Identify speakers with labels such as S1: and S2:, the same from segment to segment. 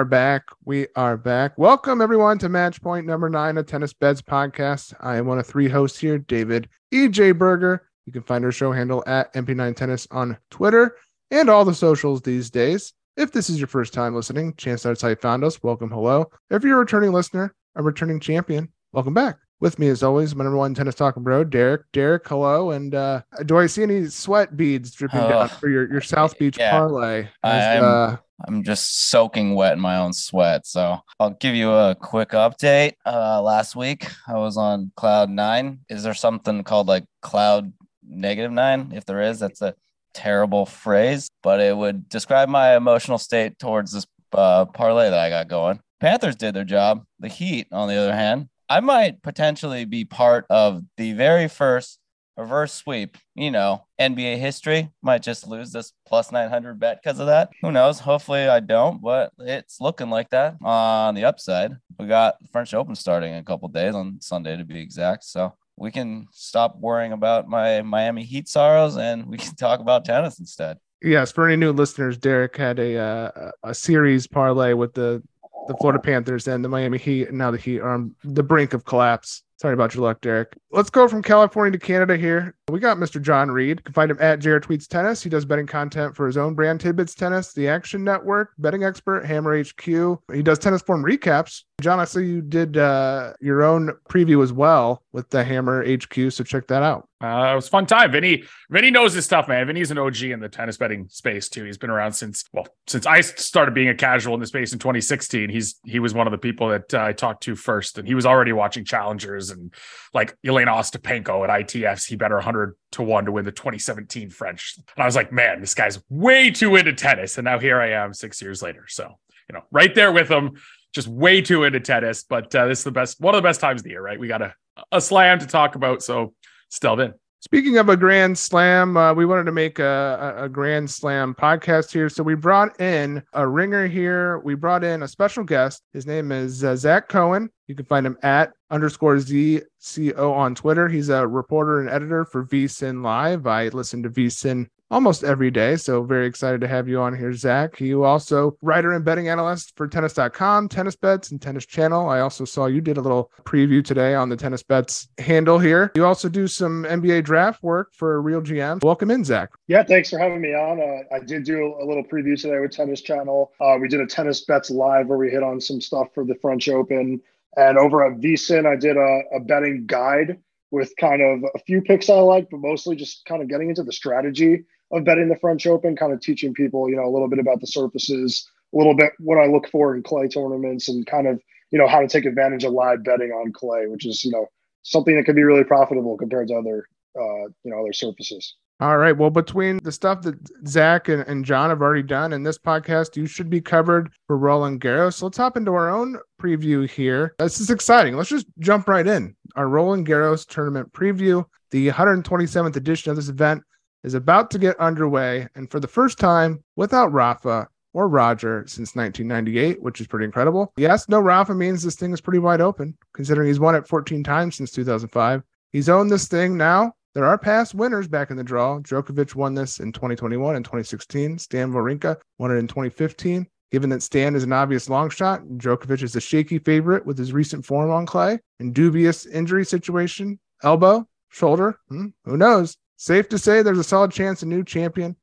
S1: are back. We are back. Welcome everyone to match point number nine of Tennis Bets podcast. I am one of three hosts here, David EJ Berger. You can find our show handle at MP9 Tennis on Twitter and all the socials these days. If this is your first time listening, chance that's how you found us. Welcome, hello. If you're a returning listener, a returning champion, welcome back. With me, as always, my number one tennis talking bro, Derek. Derek, hello. And uh, do I see any sweat beads dripping down for your, your South Beach
S2: yeah.
S1: parlay?
S2: As, uh, I'm just soaking wet in my own sweat. So I'll give you a quick update. Uh, last week, I was on cloud nine. Is there something called like cloud negative nine? If there is, that's a terrible phrase, but it would describe my emotional state towards this uh, parlay that I got going. Panthers did their job. The Heat, on the other hand, I might potentially be part of the very first reverse sweep. You know, NBA history might just lose this plus 900 bet because of that. Who knows? Hopefully I don't, but it's looking like that on the upside. We got French Open starting in a couple days on Sunday to be exact. So we can stop worrying about my Miami Heat sorrows and we can talk about tennis instead.
S1: Yes, for any new listeners, Derek had a uh, a series parlay with the the Florida Panthers and the Miami Heat, and now the Heat are on the brink of collapse. Sorry about your luck, Derek. Let's go from California to Canada here. We got Mr. Jon Reed. You can find him at Jared Tweets Tennis. He does betting content for his own brand, Tidbits Tennis, The Action Network, Betting Expert, Hammer HQ. He does tennis form recaps. Jon, I see you did uh, your own preview as well with the Hammer HQ, so check that out.
S3: Uh, it was fun time. Vinny, Vinny knows his stuff, man. Vinny's an OG in the tennis betting space too. He's been around since well, since I started being a casual in the space in 2016. He's he was one of the people that uh, I talked to first, and he was already watching challengers and like Elena Ostapenko at ITFs. He bet her 100 to one to win the 2017 French, and I was like, man, this guy's way too into tennis. And now here I am, six years later. So you know, right there with him. Just way too into tennis, but uh, this is the best, one of the best times of the year, right? We got a, a slam to talk about, so let's delve in.
S1: Speaking of a grand slam, uh, we wanted to make a, a, grand slam podcast here. So we brought in a ringer here. We brought in a special guest. His name is uh, Zach Cohen. You can find him at underscore ZCO on Twitter. He's a reporter and editor for VSIN Live. I listen to VSIN almost every day. So very excited to have you on here, Zach. You also writer and betting analyst for tennis.com, tennis bets, and tennis channel. I also saw you did a little preview today on the tennis bets handle here. You also do some NBA draft work for Real GM. Welcome in, Zach.
S4: Yeah, thanks for having me on. Uh, I did do a little preview today with Tennis Channel. Uh, we did a tennis bets live where we hit on some stuff for the French Open. And over at VSIN, I did a, a betting guide with kind of a few picks I like, but mostly just kind of getting into the strategy of betting the French Open, kind of teaching people, you know, a little bit about the surfaces, a little bit what I look for in clay tournaments, and kind of, you know, how to take advantage of live betting on clay, which is, you know, something that can be really profitable compared to other, uh, you know, other surfaces.
S1: All right. Well, between the stuff that Zach and, and Jon have already done in this podcast, you should be covered for Roland Garros. So let's hop into our own preview here. This is exciting. Let's just jump right in. Our Roland Garros tournament preview, the 127th edition of this event is about to get underway, and for the first time without Rafa or Roger since 1998, which is pretty incredible. Yes, no Rafa means this thing is pretty wide open, considering he's won it 14 times since 2005. He's owned this thing now. There are past winners back in the draw. Djokovic won this in 2021 and 2016. Stan Wawrinka won it in 2015. Given that Stan is an obvious long shot, Djokovic is a shaky favorite with his recent form on clay and dubious injury situation, elbow, shoulder, hmm, who knows? Safe to say there's a solid chance a new champion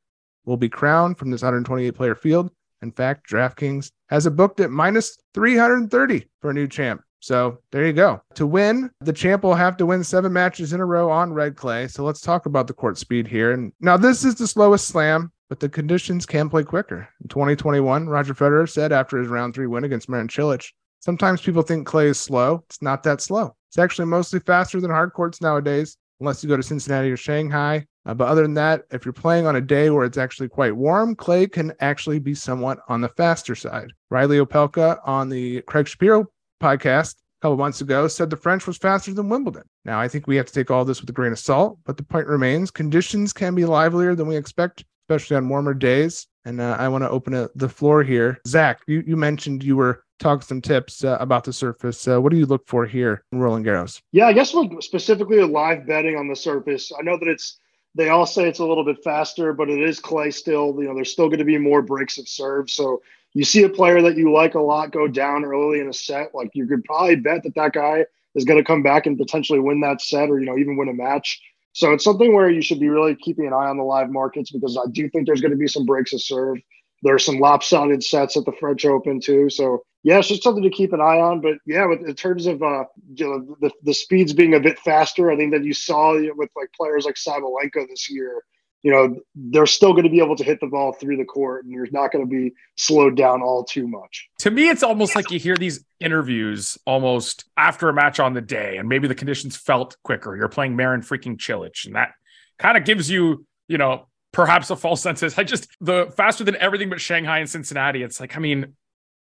S1: will be crowned from this 128 player field. In fact, DraftKings has it booked at minus 330 for a new champ. So there you go. To win, the champ will have to win seven matches in a row on red clay. So let's talk about the court speed here. And now this is the slowest slam, but the conditions can play quicker. In 2021, Roger Federer said after his round three win against Marin Cilic, sometimes people think clay is slow. It's not that slow. It's actually mostly faster than hard courts nowadays unless you go to Cincinnati or Shanghai. Uh, but other than that, if you're playing on a day where it's actually quite warm, clay can actually be somewhat on the faster side. Reilly Opelka on the Craig Shapiro podcast a couple months ago said the French was faster than Wimbledon. Now, I think we have to take all this with a grain of salt, but the point remains conditions can be livelier than we expect, especially on warmer days. And uh, I want to open a, the floor here. Zach, you, you mentioned you were talking some tips uh, about the surface. Uh, what do you look for here in Roland Garros?
S4: Yeah, I guess like specifically live betting on the surface. I know that it's they all say it's a little bit faster, but it is clay still. You know, there's still going to be more breaks of serve. So you see a player that you like a lot go down early in a set, like you could probably bet that that guy is going to come back and potentially win that set or, you know, even win a match. So it's something where you should be really keeping an eye on the live markets because I do think there's going to be some breaks of serve. There's some lopsided sets at the French Open too. So yeah, it's just something to keep an eye on. But yeah, with, in terms of uh, you know the, the speeds being a bit faster, I think that you saw with like players like Sabalenka this year you know, they're still going to be able to hit the ball through the court and you're not going to be slowed down all too much.
S3: To me, it's almost like you hear these interviews almost after a match on the day, and maybe the conditions felt quicker. You're playing Marin freaking Cilic, and that kind of gives you, you know, perhaps a false sense I just the faster than everything but Shanghai and Cincinnati. It's like, I mean,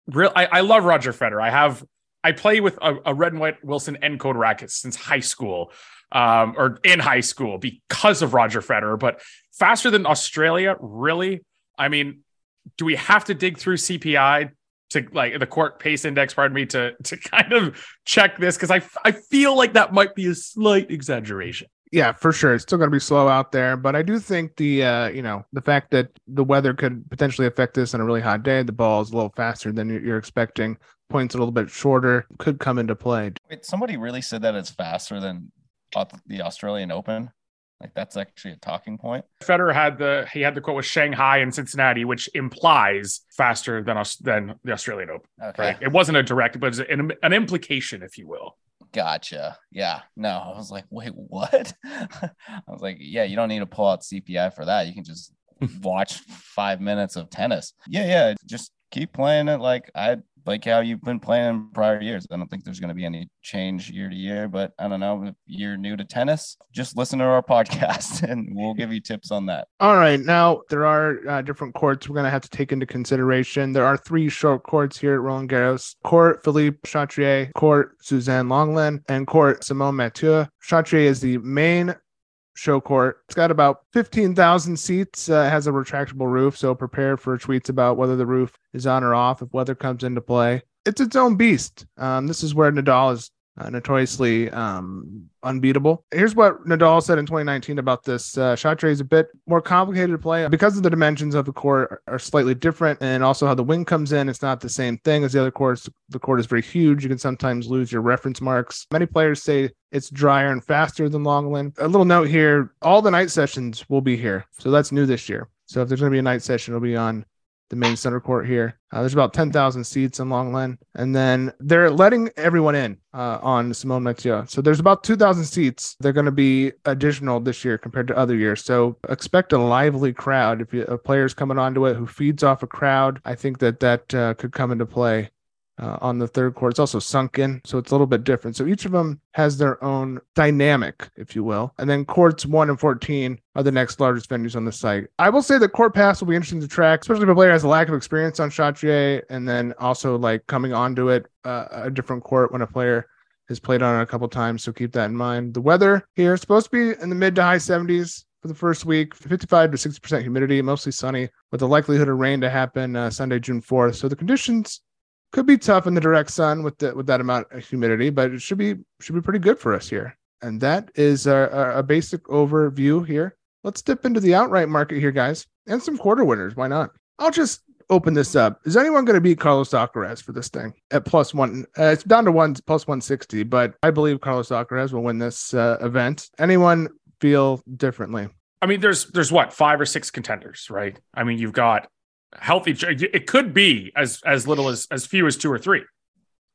S3: real I, I love Roger Federer. I have I play with a, a red and white Wilson nCode racket since high school um, or in high school because of Roger Federer, but faster than Australia, really? I mean, do we have to dig through CPI to like the court pace index, pardon me, to to kind of check this? Because I I feel like that might be a slight exaggeration.
S1: Yeah, for sure. It's still going to be slow out there, but I do think the uh, you know the fact that the weather could potentially affect this on a really hot day, the ball is a little faster than you're expecting, points a little bit shorter, could come into play.
S2: Wait, somebody really said that it's faster than the Australian Open. Like that's actually a talking point.
S3: Federer had the he had the quote with Shanghai and Cincinnati, which implies faster than us than the Australian Open. Okay. Right? It wasn't a direct, but it's an, an implication, if you will.
S2: Gotcha. Yeah. No, I was like, wait, what? I was like, yeah, you don't need to pull out CPI for that. You can just watch five minutes of tennis. Yeah, yeah. Just keep playing it like I like how you've been playing prior years. I don't think there's going to be any change year to year, but I don't know if you're new to tennis, just listen to our podcast and we'll give you tips on that.
S1: All right. Now, there are uh, different courts we're going to have to take into consideration. There are three short courts here at Roland Garros court Philippe Chatrier, court Suzanne Lenglen, and court Simone Mathieu. Chatrier is the main show court. It's got about 15,000 seats, uh, has a retractable roof, so prepare for tweets about whether the roof is on or off if weather comes into play. It's its own beast. Um, this is where Nadal is uh, notoriously um, unbeatable. Here's what Nadal said in 2019 about this. Uh, Chatrier is a bit more complicated to play because of the dimensions of the court are, slightly different, and also how the wind comes in. It's not the same thing as the other courts. The court is very huge. You can sometimes lose your reference marks. Many players say it's drier and faster than Lenglen. A little note here: all the night sessions will be here, so that's new this year. So if there's going to be a night session, it'll be on the main center court here. Uh, there's about 10,000 seats in Lenglen. And then they're letting everyone in uh, on Simone Mathieu. So there's about 2,000 seats. They're going to be additional this year compared to other years. So expect a lively crowd. If you, a player's coming onto it who feeds off a crowd, I think that that uh, could come into play uh, on the third court. It's also sunken, so it's a little bit different. So each of them has their own dynamic, if you will. And then courts one and 14 are the next largest venues on the site. I will say that court pass will be interesting to track, especially if a player has a lack of experience on Chatrier and then also like coming onto it, uh, a different court when a player has played on it a couple times. So keep that in mind. The weather here is supposed to be in the mid to high 70s for the first week, 55 to 60% humidity, mostly sunny, with the likelihood of rain to happen uh, Sunday, June 4th. So the conditions could be tough in the direct sun with the, with that amount of humidity, but it should be should be pretty good for us here. And that is a, basic overview here. Let's dip into the outright market here, guys, and some quarter winners. Why not? I'll just open this up. Is anyone going to beat Carlos Alcaraz for this thing at plus one? Uh, it's down to one plus one sixty, but I believe Carlos Alcaraz will win this uh, event. Anyone feel differently?
S3: I mean, there's there's what five or six contenders, right? I mean, you've got healthy. It could be as as little as as few as two or three,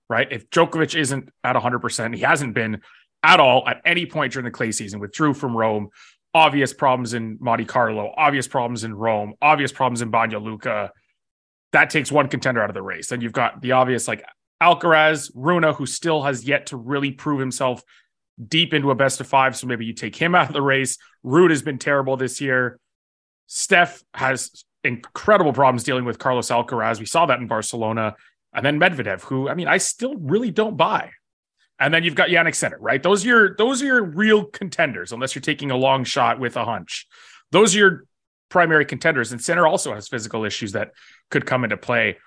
S3: right? If Djokovic isn't at 100, percent he hasn't been at all at any point during the clay season. Withdrew from Rome. Obvious problems in Monte Carlo. Obvious problems in Rome. Obvious problems in Banja Luka. That takes one contender out of the race. Then you've got the obvious like Alcaraz, Rune, who still has yet to really prove himself deep into a best of five. So maybe you take him out of the race. Ruud has been terrible this year. Steph has incredible problems dealing with Carlos Alcaraz. We saw that in Barcelona. And then Medvedev, who I mean, I still really don't buy. And then you've got Jannik Sinner, right? Those are your those are your real contenders, unless you're taking a long shot with a hunch. Those are your primary contenders. And Sinner also has physical issues that could come into play.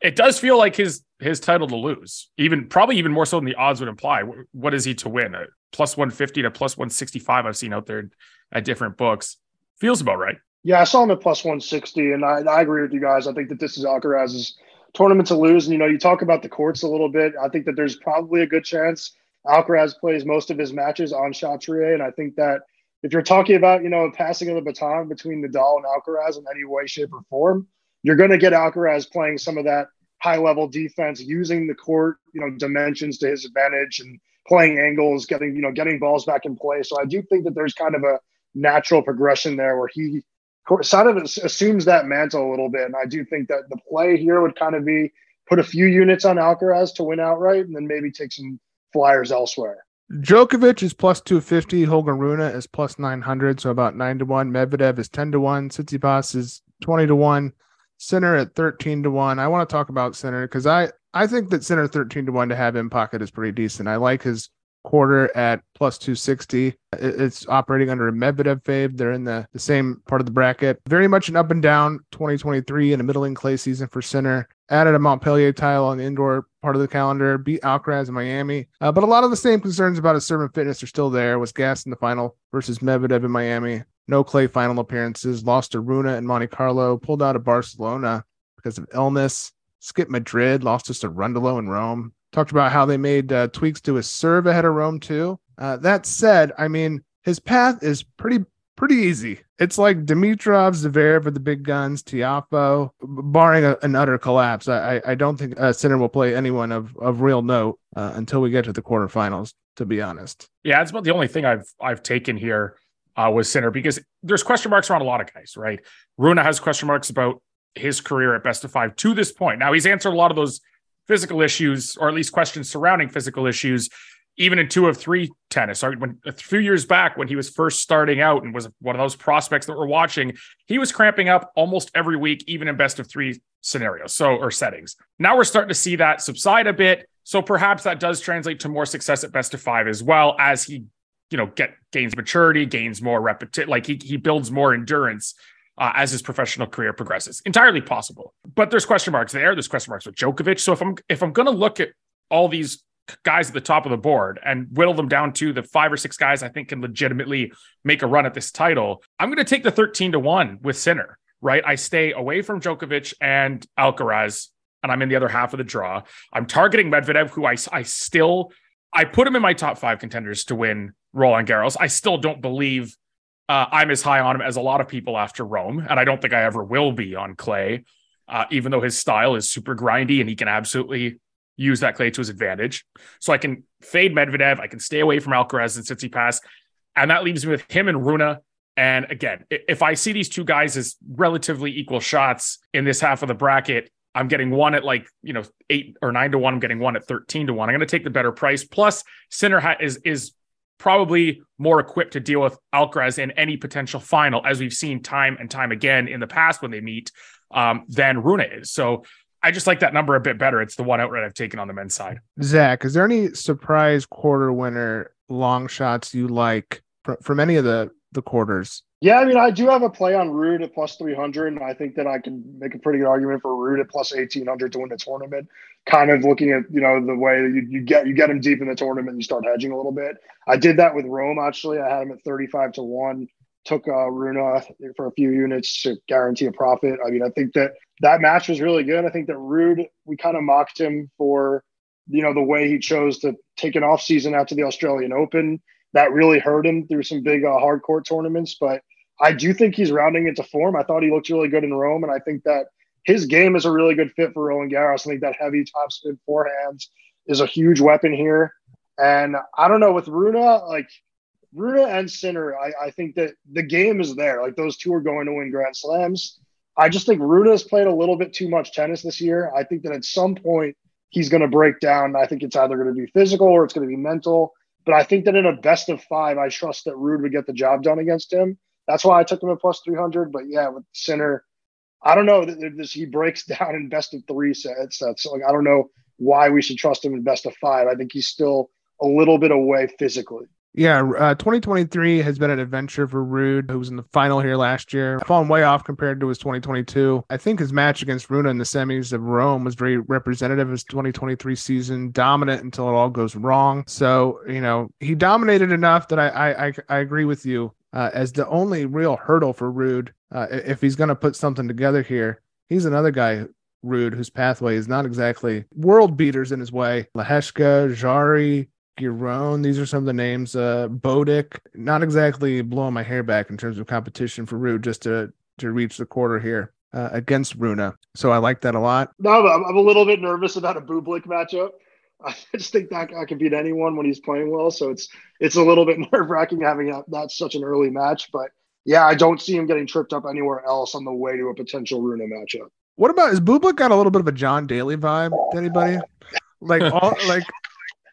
S3: It does feel like his his title to lose, even probably even more so than the odds would imply. What is he to win? A plus 150 to plus 165 I've seen out there at different books. Feels about right.
S4: Yeah, I saw him at plus 160, and I, I agree with you guys. I think that this is Alcaraz's tournament to lose. And, you know, you talk about the courts a little bit. I think that there's probably a good chance Alcaraz plays most of his matches on Chatrier. And I think that if you're talking about, you know, passing of the baton between Nadal and Alcaraz in any way, shape, or form, you're going to get Alcaraz playing some of that high level defense, using the court, you know, dimensions to his advantage and playing angles, getting, you know, getting balls back in play. So I do think that there's kind of a natural progression there where he sort of assumes that mantle a little bit. And I do think that the play here would kind of be put a few units on Alcaraz to win outright and then maybe take some flyers elsewhere.
S1: Djokovic is plus 250. Holger Rune is plus 900, so about 9 to 1. Medvedev is 10 to 1. Tsitsipas is 20 to 1. Sinner at 13 to 1. I want to talk about Sinner because I, I think that Sinner 13 to 1 to have in pocket is pretty decent. I like his quarter at plus 260. It's operating under a Medvedev fave. They're in the, the same part of the bracket. Very much an up and down 2023 and a middling clay season for Sinner. Added a Montpellier title on the indoor part of the calendar, beat Alcaraz in Miami. Uh, but a lot of the same concerns about his serve and fitness are still there. Was gassed in the final versus Medvedev in Miami. No clay final appearances. Lost to Rune in Monte Carlo. Pulled out of Barcelona because of illness. Skipped Madrid. Lost to Cerundolo in Rome talked about how they made uh, tweaks to his serve ahead of Rome too. Uh, that said, I mean his path is pretty pretty easy. It's like Dimitrov, Zverev with the big guns, Tiafoe, barring a, an utter collapse. I I don't think uh, Sinner will play anyone of of real note uh, until we get to the quarterfinals. To be honest,
S3: yeah, it's about the only thing I've I've taken here uh, was Sinner because there's question marks around a lot of guys, right? Rune has question marks about his career at best of five to this point. Now he's answered a lot of those physical issues, or at least questions surrounding physical issues, even in two of three tennis. When a few years back, when he was first starting out and was one of those prospects that we're watching, he was cramping up almost every week, even in best of three scenarios, so or settings. Now we're starting to see that subside a bit. So perhaps that does translate to more success at best of five as well as he, you know, get gains maturity, gains more repetition, like he he builds more endurance uh, as his professional career progresses. Entirely possible, but there's question marks there. There's question marks with Djokovic. So if I'm if I'm going to look at all these guys at the top of the board and whittle them down to the five or six guys I think can legitimately make a run at this title, I'm going to take the 13 to one with Sinner. Right, I stay away from Djokovic and Alcaraz, and I'm in the other half of the draw. I'm targeting Medvedev, who I I still I put him in my top five contenders to win Roland Garros. I still don't believe uh, I'm as high on him as a lot of people after Rome, and I don't think I ever will be on clay, uh, even though his style is super grindy and he can absolutely use that clay to his advantage. So I can fade Medvedev, I can stay away from Alcaraz and Tsitsipas, and that leaves me with him and Rune. And again, if I see these two guys as relatively equal shots in this half of the bracket, I'm getting one at like, you know, eight or nine to one. I'm getting one at 13 to one. I'm going to take the better price. Plus, Sinner is, is probably more equipped to deal with Alcaraz in any potential final, as we've seen time and time again in the past when they meet, um, than Rune is. So I just like that number a bit better. It's the one outright I've taken on the men's side.
S1: Zach, is there any surprise quarter winner long shots you like from, from any of the the quarters?
S4: Yeah, I mean, I do have a play on Ruud at plus 300, and I think that I can make a pretty good argument for Ruud at plus 1800 to win the tournament. Kind of looking at, you know, the way that you, you get you get him deep in the tournament, you start hedging a little bit. I did that with Rome, actually. I had him at 35 to 1, took uh, Rune for a few units to guarantee a profit. I mean, I think that that match was really good. I think that Ruud, we kind of mocked him for, you know, the way he chose to take an off season after the Australian Open that really hurt him through some big uh, hard court tournaments. But I do think he's rounding into form. I thought he looked really good in Rome, and I think that his game is a really good fit for Roland Garros. I think that heavy topspin forehands is a huge weapon here. And I don't know with Rune, like Rune and Sinner, I, I think that the game is there. Like those two are going to win Grand Slams. I just think Rune has played a little bit too much tennis this year. I think that at some point he's going to break down. I think it's either going to be physical or it's going to be mental. But I think that in a best of five, I trust that Ruud would get the job done against him. That's why I took him at plus 300. But yeah, with Sinner, I don't know. This, he breaks down in best of three sets. That's like, I don't know why we should trust him in best of five. I think he's still a little bit away physically.
S1: Yeah, uh, 2023 has been an adventure for Ruud, who was in the final here last year. Fallen way off compared to his 2022. I think his match against Rune in the semis of Rome was very representative of his 2023 season, dominant until it all goes wrong. So, you know, he dominated enough that I I, I, I agree with you. Uh, as the only real hurdle for Ruud. uh, if he's going to put something together here, he's another guy, Ruud, whose pathway is not exactly world beaters in his way. Lehecka, Jarry, Giron, these are some of the names. Uh, not exactly blowing my hair back in terms of competition for Ruud just to to reach the quarter here uh, against Rune. So I like that a lot.
S4: No, I'm, I'm a little bit nervous about a Bublik matchup. I just think that guy can beat anyone when he's playing well. So it's it's a little bit nerve wracking having a, that such an early match. But yeah, I don't see him getting tripped up anywhere else on the way to a potential Rune matchup.
S1: What about is Bublik got a little bit of a John Daly vibe to anybody? Like all like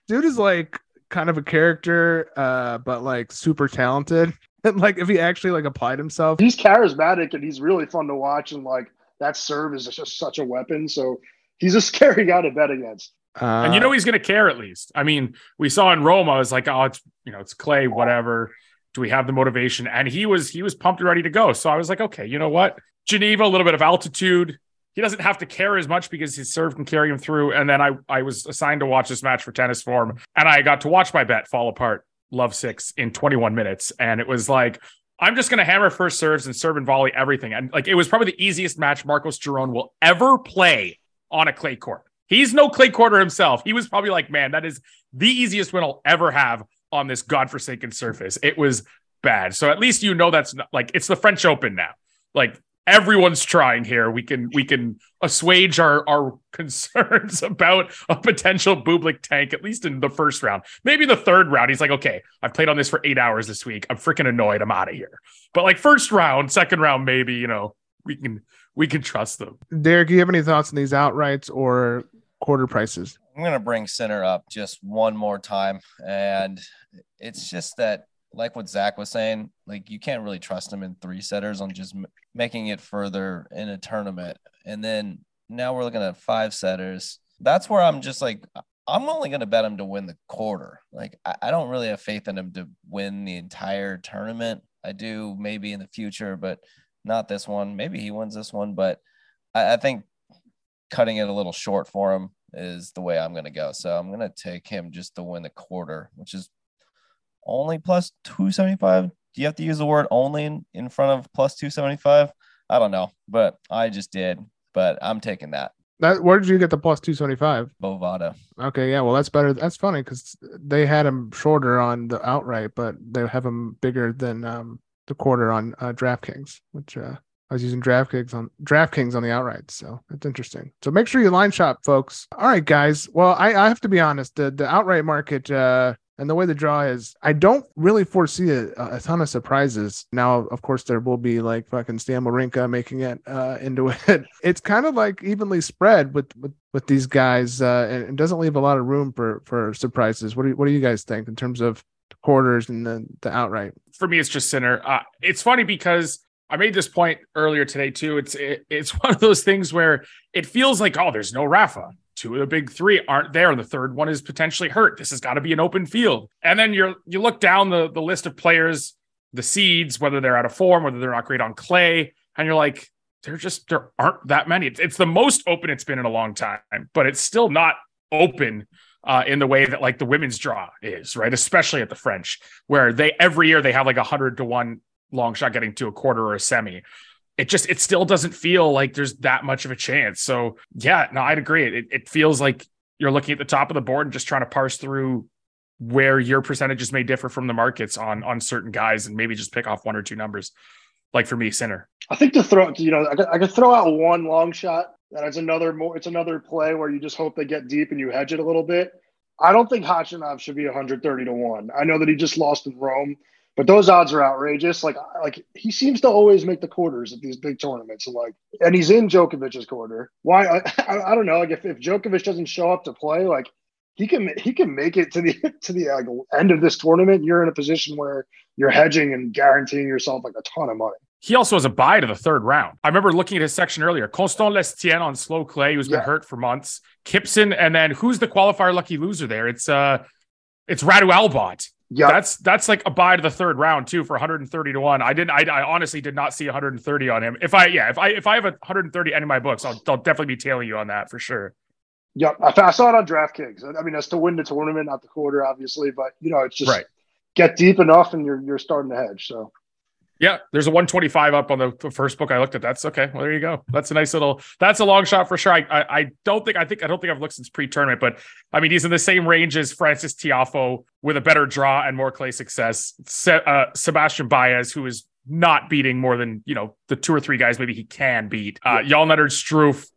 S1: dude is like kind of a character, uh, but like super talented. And like if he actually like applied himself,
S4: he's charismatic and he's really fun to watch. And like that serve is just such a weapon. So he's a scary guy to bet against.
S3: Uh, and you know he's going to care at least. I mean, we saw in Roma, I was like, oh, it's you know, it's Clay, whatever. Do we have the motivation? And he was he was pumped and ready to go. So I was like, okay, you know what? Geneva, a little bit of altitude. He doesn't have to care as much because his serve can carry him through. And then I I was assigned to watch this match for tennis form, and I got to watch my bet fall apart. Love six in 21 minutes, and it was like I'm just going to hammer first serves and serve and volley everything. And like it was probably the easiest match Marcos Giron will ever play on a clay court. He's no clay quarter himself. He was probably like, man, that is the easiest win I'll ever have on this godforsaken surface. It was bad. So at least you know that's not, like it's the French Open now. Like everyone's trying here. We can we can assuage our our concerns about a potential Bublik tank at least in the first round. Maybe the third round. He's like, okay, I've played on this for eight hours this week. I'm freaking annoyed. I'm out of here. But like first round, second round, maybe you know we can we can trust them.
S1: Derek, do you have any thoughts on these outrights or quarter prices?
S2: I'm gonna bring Sinner up just one more time, and it's just that like what Zach was saying, like you can't really trust him in three setters on just m- making it further in a tournament. And then now we're looking at five setters. That's where I'm just like, I'm only going to bet him to win the quarter. Like, I, I don't really have faith in him to win the entire tournament. I do maybe in the future, but not this one. Maybe he wins this one, but I, I think cutting it a little short for him is the way I'm going to go. So I'm going to take him just to win the quarter, which is only plus 275. Do you have to use the word only in, in front of plus 275? I don't know, but I just did. But I'm taking that.
S1: That where did you get the plus 275?
S2: Bovada.
S1: Okay, yeah, well that's better. That's funny because they had him shorter on the outright, but they have him bigger than um, the quarter on uh, DraftKings, which uh, I was using DraftKings on DraftKings on the outright, so that's interesting. So make sure you line shop, folks. All right, guys. Well, I, I have to be honest. The the outright market uh, and the way the draw is, I don't really foresee a, a ton of surprises. Now, of course, there will be like fucking Stan Wawrinka making it uh, into it. It's kind of like evenly spread with with, with these guys, uh, and it doesn't leave a lot of room for for surprises. What do you, what do you guys think in terms of quarters and the, the outright?
S3: For me, it's just Sinner. Uh, it's funny because I made this point earlier today too. It's it, it's one of those things where it feels like oh, there's no Rafa. Two of the big three aren't there. The third one is potentially hurt. This has got to be an open field. And then you're you look down the, the list of players the seeds whether they're out of form whether they're not great on clay and you're like there just there aren't that many. It's, it's the most open it's been in a long time but it's still not open uh, in the way that like the women's draw is right? Especially at the french where they every year they have like a hundred to one long shot getting to a quarter or a semi it just it still doesn't feel like there's that much of a chance. So yeah, no, I'd agree. It, it feels like you're looking at the top of the board and just trying to parse through where your percentages may differ from the markets on on certain guys and maybe just pick off one or two numbers. Like for me, Sinner.
S4: I think to throw, you know, I could, I could throw out one long shot. And it's another more, it's another play where you just hope they get deep and you hedge it a little bit. I don't think Khachanov should be 130 to one. I know that he just lost in Rome, but those odds are outrageous. Like, like he seems to always make the quarters at these big tournaments. And like, and he's in Djokovic's quarter. Why? I, I, I don't know. Like, if, if Djokovic doesn't show up to play, like he can he can make it to the to the like, end of this tournament. You're in a position where you're hedging and guaranteeing yourself like a ton of money.
S3: He also has a bye to the third round. I remember looking at his section earlier. Constant Lestienne on slow clay, who's been yeah. hurt for months. Kypson, and then who's the qualifier lucky loser there? It's uh, it's Radu Albot. Yeah, that's that's like a buy to the third round too for 130 to one. I didn't. I, I, honestly did not see 130 on him. If I yeah, if I if I have a 130 any of my books, I'll, I'll definitely be tailing you on that for sure.
S4: Yep, I, I saw it on DraftKings. I mean, that's to win the tournament, not the quarter, obviously. But you know, it's just right. get deep enough, and you're you're starting to hedge. So
S3: Yeah, there's a 125 up on the, first book I looked at. That's okay. Well, there you go. That's a nice little. That's a long shot for sure. I, I, I don't think I think I don't think I've looked since pre-tournament, but I mean he's in the same range as Frances Tiafoe with a better draw and more clay success. Se, uh, Sebastian Baez, who is not beating more than you know the two or three guys maybe he can beat. Uh, yeah. Struff,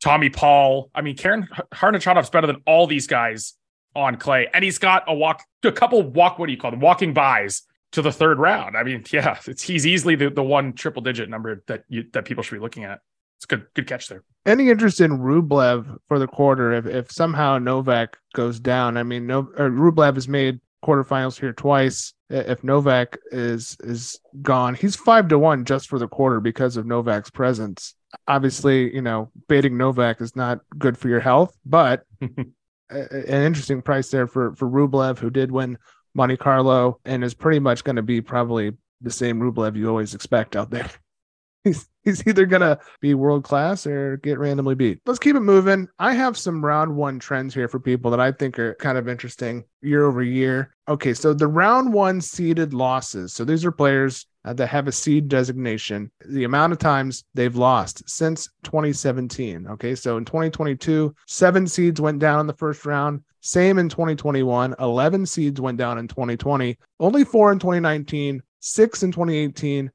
S3: Tommy Paul. I mean, Karen Khachanov's better than all these guys on clay, and he's got a walk, a couple walk. What do you call them? Walking buys to the third round. I mean, yeah, it's he's easily the, the one triple digit number that you that people should be looking at. It's good good catch there.
S1: Any interest in Rublev for the quarter if if somehow Novak goes down? I mean, no, Rublev has made quarterfinals here twice. If Novak is is gone, he's five to one just for the quarter because of Novak's presence. Obviously, you know, baiting Novak is not good for your health, but an interesting price there for for Rublev, who did win Monte Carlo and is pretty much going to be probably the same Rublev you always expect out there. he's he's either gonna be world class or get randomly beat. Let's keep it moving. I have some round one trends here for people that I think are kind of interesting year over year. Okay, so the round one seeded losses. So these are players uh, that have a seed designation. The amount of times they've lost since 2017. Okay, so in 2022, seven seeds went down in the first round. Same in 2021. 11 seeds went down in 2020. Only four in 2019. Six in 2018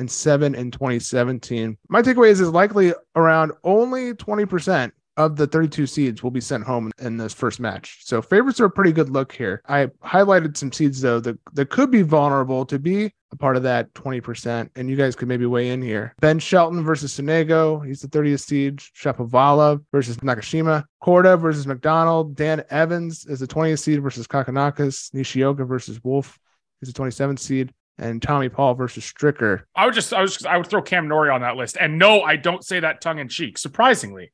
S1: and seven in 2017. My takeaway is is likely around only 20% of the 32 seeds will be sent home in this first match. So favorites are a pretty good look here. I highlighted some seeds though that, that could be vulnerable to be a part of that 20%. And you guys could maybe weigh in here. Ben Shelton versus Sonego. He's the 30th seed. Shapovalov versus Nakashima. Korda versus McDonald. Dan Evans is the 20th seed versus Kokkinakis. Nishioka versus Wolf. He's the 27th seed and Tommy Paul versus Stricker.
S3: I would just, I was, I would throw Cam Norrie on that list. And no, I don't say that tongue in cheek. Surprisingly,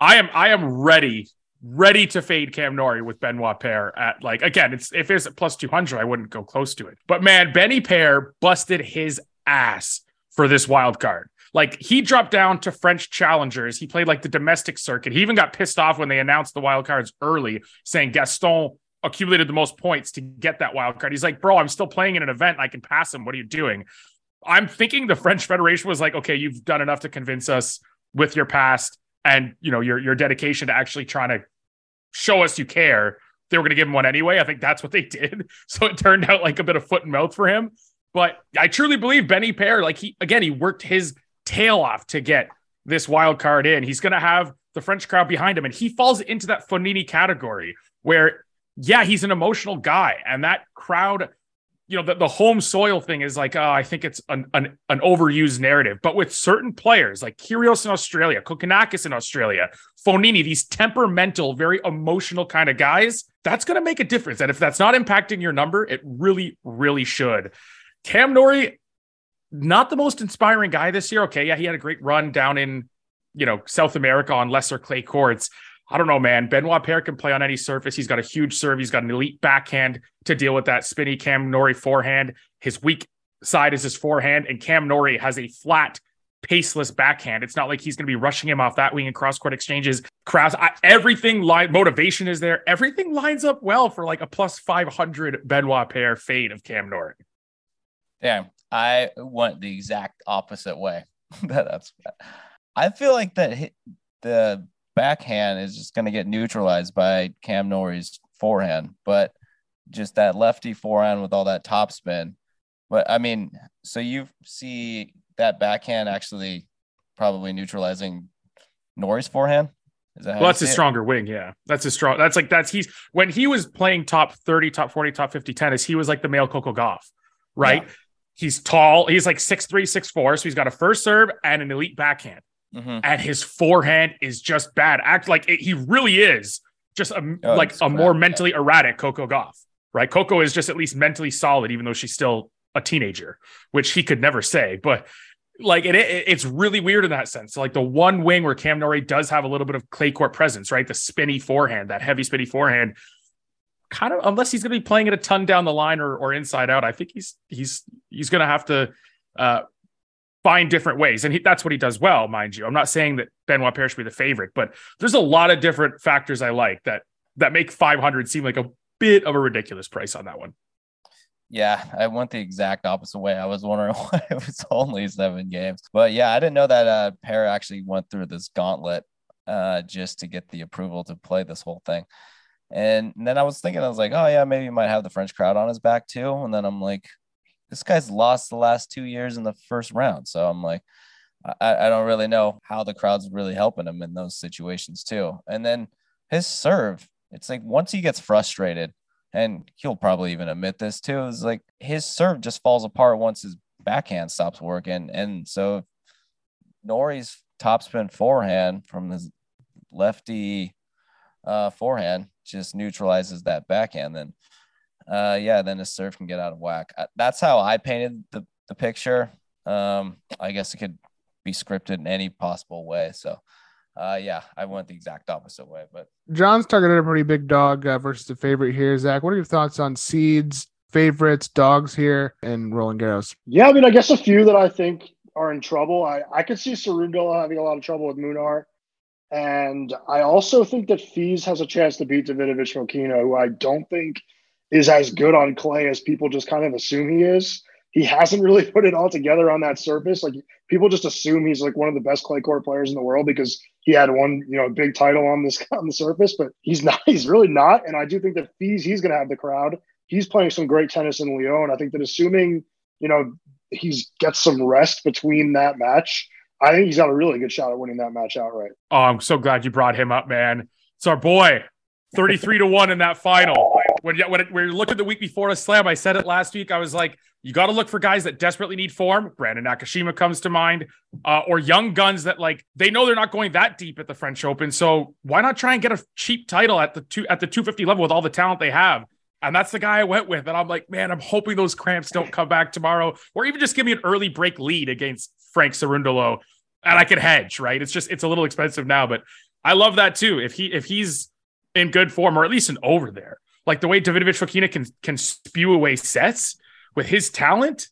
S3: I am, I am ready, ready to fade Cam Norrie with Benoit Paire at like again. It's if it's plus two hundred, I wouldn't go close to it. But man, Benny Paire busted his ass for this wild card. Like he dropped down to French challengers. He played like the domestic circuit. He even got pissed off when they announced the wild cards early, saying Gaston accumulated the most points to get that wild card. He's like, bro, I'm still playing in an event. I can pass him. What are you doing? I'm thinking the French Federation was like, okay, you've done enough to convince us with your past and you know your your dedication to actually trying to show us you care. They were going to give him one anyway. I think that's what they did. So it turned out like a bit of foot and mouth for him. But I truly believe Benny Paire, like he again, he worked his tail off to get this wild card in. He's going to have the French crowd behind him, and he falls into that Fognini category where yeah, he's an emotional guy, and that crowd, you know, the, the home soil thing is like, oh, I think it's an, an, an overused narrative. But with certain players like Kyrgios in Australia, Kokkinakis in Australia, Fognini, these temperamental, very emotional kind of guys, that's going to make a difference. And if that's not impacting your number, it really, really should. Cam Norrie, not the most inspiring guy this year. Okay, yeah, he had a great run down in, you know, South America on lesser clay courts. I don't know, man. Benoit Paire can play on any surface. He's got a huge serve. He's got an elite backhand to deal with that spinny Cam Norrie forehand. His weak side is his forehand, and Cam Norrie has a flat, paceless backhand. It's not like he's going to be rushing him off that wing and cross court exchanges. Crowds, I, everything line motivation is there. Everything lines up well for like a plus 500 Benoit Paire fade of Cam Norrie.
S2: Damn, I went the exact opposite way. That's I feel like that the backhand is just going to get neutralized by Cam Norrie's forehand, but just that lefty forehand with all that topspin. But I mean, so you see that backhand actually probably neutralizing Norrie's forehand.
S3: Is that well, that's a stronger wing. Yeah. That's a strong, that's like, that's he's when he was playing top 30, top 40, top 50 tennis, he was like the male Coco Gauff, right? Yeah. He's tall. He's like six three, six four. So he's got a first serve and an elite backhand mm-hmm. and his forehand is just bad. Act like it, he really is just a, oh, like a more mentally erratic Coco Gauff, right? Coco is just at least mentally solid, even though she's still a teenager, which he could never say. But like it, it, it's really weird in that sense. Like the one wing where Cam Norrie does have a little bit of clay court presence, right? The spinny forehand, that heavy spinny forehand. Kind of, unless he's going to be playing it a ton down the line or, or inside out, I think he's he's he's going to have to uh, find different ways. And he, that's what he does well, mind you. I'm not saying that Benoit Paire should be the favorite, but there's a lot of different factors I like that that make 500 seem like a bit of a ridiculous price on that one.
S2: Yeah, I went the exact opposite way. I was wondering why it was only seven games. But yeah, I didn't know that uh Paire actually went through this gauntlet uh just to get the approval to play this whole thing. And then I was thinking, I was like, oh yeah, maybe he might have the French crowd on his back too. And then I'm like, this guy's lost the last two years in the first round. So I'm like, I, I don't really know how the crowd's really helping him in those situations too. And then his serve, it's like once he gets frustrated, and he'll probably even admit this too, is like his serve just falls apart once his backhand stops working. And so Norrie's topspin forehand from his lefty uh, forehand just neutralizes that backhand. Then, uh, yeah, then his serve can get out of whack. That's how I painted the, the picture. Um, I guess it could be scripted in any possible way. So, uh, yeah, I went the exact opposite way. But
S1: Jon's targeted a pretty big dog uh, versus the favorite here. Zach, what are your thoughts on seeds, favorites, dogs here, and Roland Garros?
S4: Yeah, I mean, I guess a few that I think are in trouble. I, I could see Cerundolo having a lot of trouble with Munar. And I also think that Fils has a chance to beat Davidovich Fokina, who I don't think is as good on clay as people just kind of assume he is he hasn't really put it all together on that surface. Like people just assume he's like one of the best clay court players in the world because he had one, you know, big title on this on the surface, but he's not. He's really not. And I do think that Fils he's going to have the crowd. He's playing some great tennis in Lyon. I think that assuming you know he's gets some rest between that match, I think he's got a really good shot at winning that match outright.
S3: Oh, I'm so glad you brought him up, man. It's our boy. 33 to 1 in that final. When, when, it, when you at the week before a slam, I said it last week. I was like, you got to look for guys that desperately need form. Brandon Nakashima comes to mind, uh, or young guns that like they know they're not going that deep at the French Open. So why not try and get a cheap title at the two at the 250 level with all the talent they have? And that's the guy I went with. And I'm like, man, I'm hoping those cramps don't come back tomorrow, or even just give me an early break lead against Frank Cerundolo, and I can hedge. Right? It's just it's a little expensive now, but I love that too. If he if he's in good form or at least an over there. Like the way Davidovich Fokina can can spew away sets with his talent.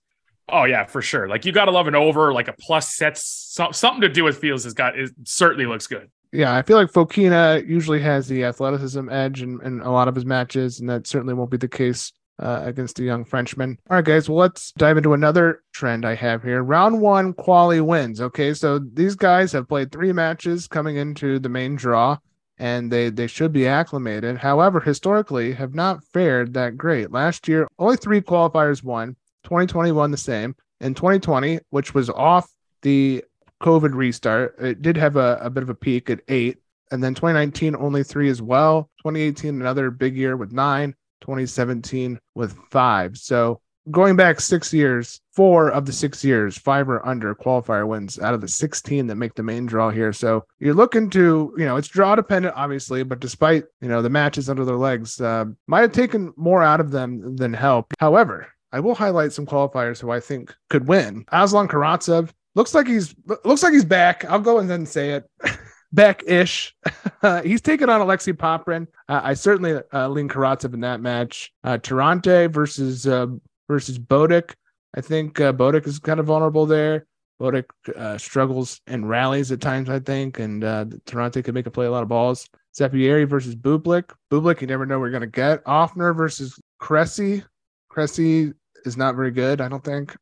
S3: Oh yeah, for sure. Like you got to love an over, like a plus sets, so, something to do with Fils has got. It certainly looks good.
S1: Yeah, I feel like Fokina usually has the athleticism edge in, in a lot of his matches, and that certainly won't be the case uh, against the young Frenchman. All right, guys, well, let's dive into another trend I have here. Round one quali wins. Okay, so these guys have played three matches coming into the main draw and they they should be acclimated. However, historically have not fared that great. Last year, only three qualifiers won. 2021 the same. In 2020, which was off the COVID restart, it did have a, a bit of a peak at eight. And then 2019 only three as well. 2018 another big year with nine. 2017 with five. So going back six years, four of the six years, five or under qualifier wins out of the 16 that make the main draw here. So you're looking to, you know, it's draw dependent, obviously, but despite, you know, the matches under their legs, uh, might have taken more out of them than help. However, I will highlight some qualifiers who I think could win. Aslan Karatsev looks like he's looks like he's back. I'll go and then say it. back-ish. he's taken on Alexei Popyrin. Uh, I certainly uh, lean Karatsev in that match. Uh, Tirante versus uh, versus Botic. I think uh, Botic is kind of vulnerable there. Botic uh, struggles and rallies at times, I think, and uh, Tirante could make a play a lot of balls. Zeppieri versus Bublik. Bublik, you never know we're going to get. Ofner versus Cressy. Cressy is not very good, I don't think.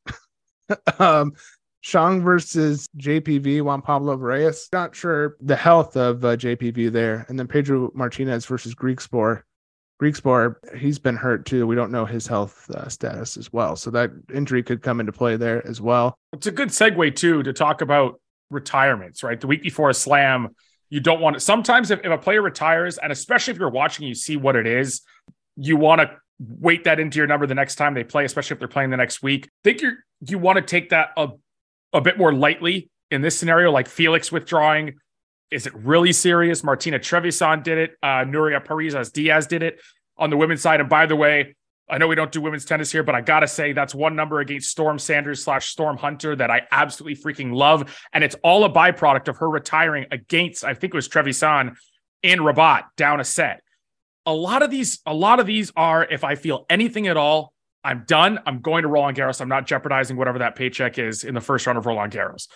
S1: um, Shang versus JPV, Juan Pablo Varillas. Not sure the health of uh, JPV there. And then Pedro Martinez versus Griekspoor. Griekspoor, he's been hurt too. We don't know his health uh, status as well. So that injury could come into play there as well.
S3: It's a good segue too to talk about retirements, right? The week before a slam, you don't want to. Sometimes if, if a player retires, and especially if you're watching, you see what it is, you want to weight that into your number the next time they play, especially if they're playing the next week. I think you're you want to take that a, a bit more lightly in this scenario, like Felix withdrawing is it really serious? Martina Trevisan did it. Uh, Nuria Parrizas Diaz did it on the women's side. And by the way, I know we don't do women's tennis here, but I gotta say that's one number against Storm Sanders slash Storm Hunter that I absolutely freaking love, and it's all a byproduct of her retiring against I think it was Trevisan in Rabat down a set. A lot of these, a lot of these are if I feel anything at all, I'm done. I'm going to Roland Garros. I'm not jeopardizing whatever that paycheck is in the first round of Roland Garros.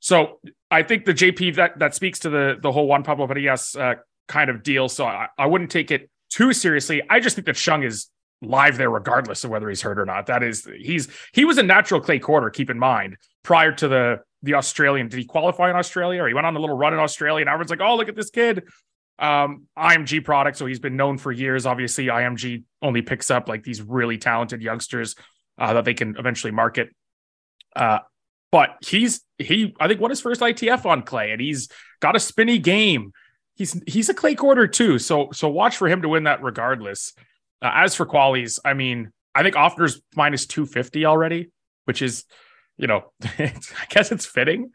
S3: So I think the JP that that speaks to the the whole Juan Pablo Varillas uh, kind of deal. So I, I wouldn't take it too seriously. I just think that Shang is live there regardless of whether he's hurt or not. That is he's he was a natural clay quarter, keep in mind, prior to the the Australian. Did he qualify in Australia or he went on a little run in Australia and everyone's like, oh, look at this kid. Um, IMG product. So he's been known for years. Obviously, IMG only picks up like these really talented youngsters uh, that they can eventually market. Uh, but he's he I think won his first ITF on clay and he's got a spinny game. He's he's a clay quarter too. So so watch for him to win that regardless. Uh, as for qualies, I mean, I think Ofner's minus 250 already, which is, you know, I guess it's fitting.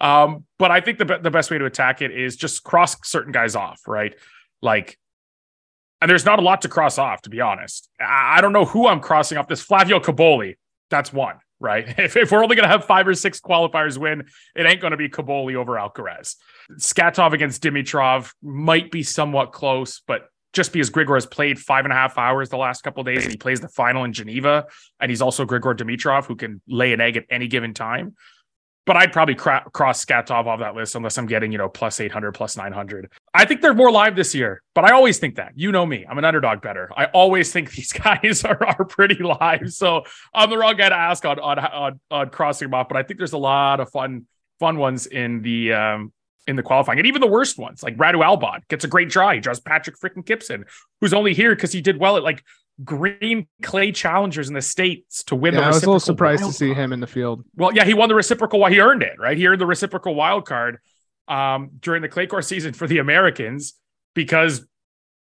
S3: Um, but I think the, the best way to attack it is just cross certain guys off, right? Like, and there's not a lot to cross off, to be honest. I, don't know who I'm crossing off. This Flavio Cobolli, that's one, right? If, if we're only going to have five or six qualifiers win, it ain't going to be Cobolli over Alcaraz. Skatov against Dimitrov might be somewhat close, but just because Grigor has played five and a half hours the last couple days and he plays the final in Geneva, and he's also Grigor Dimitrov who can lay an egg at any given time. But I'd probably cra- cross Skatov off that list unless I'm getting, you know, plus 800, plus 900. I think they're more live this year, but I always think that. You know me, I'm an underdog better. I always think these guys are, are pretty live. So I'm the wrong guy to ask on, on, on, on crossing them off, but I think there's a lot of fun, fun ones in the, um, in the qualifying. And even the worst ones, like Radu Albot gets a great draw. He draws Patrick freaking Kypson, who's only here because he did well at like green clay challengers in the States to win
S1: yeah,
S3: the
S1: I was a little surprised to see
S3: card.
S1: him in the field.
S3: Well, yeah, he won the reciprocal. Why he earned it, right? He earned the reciprocal wild card um, during the clay court season for the Americans because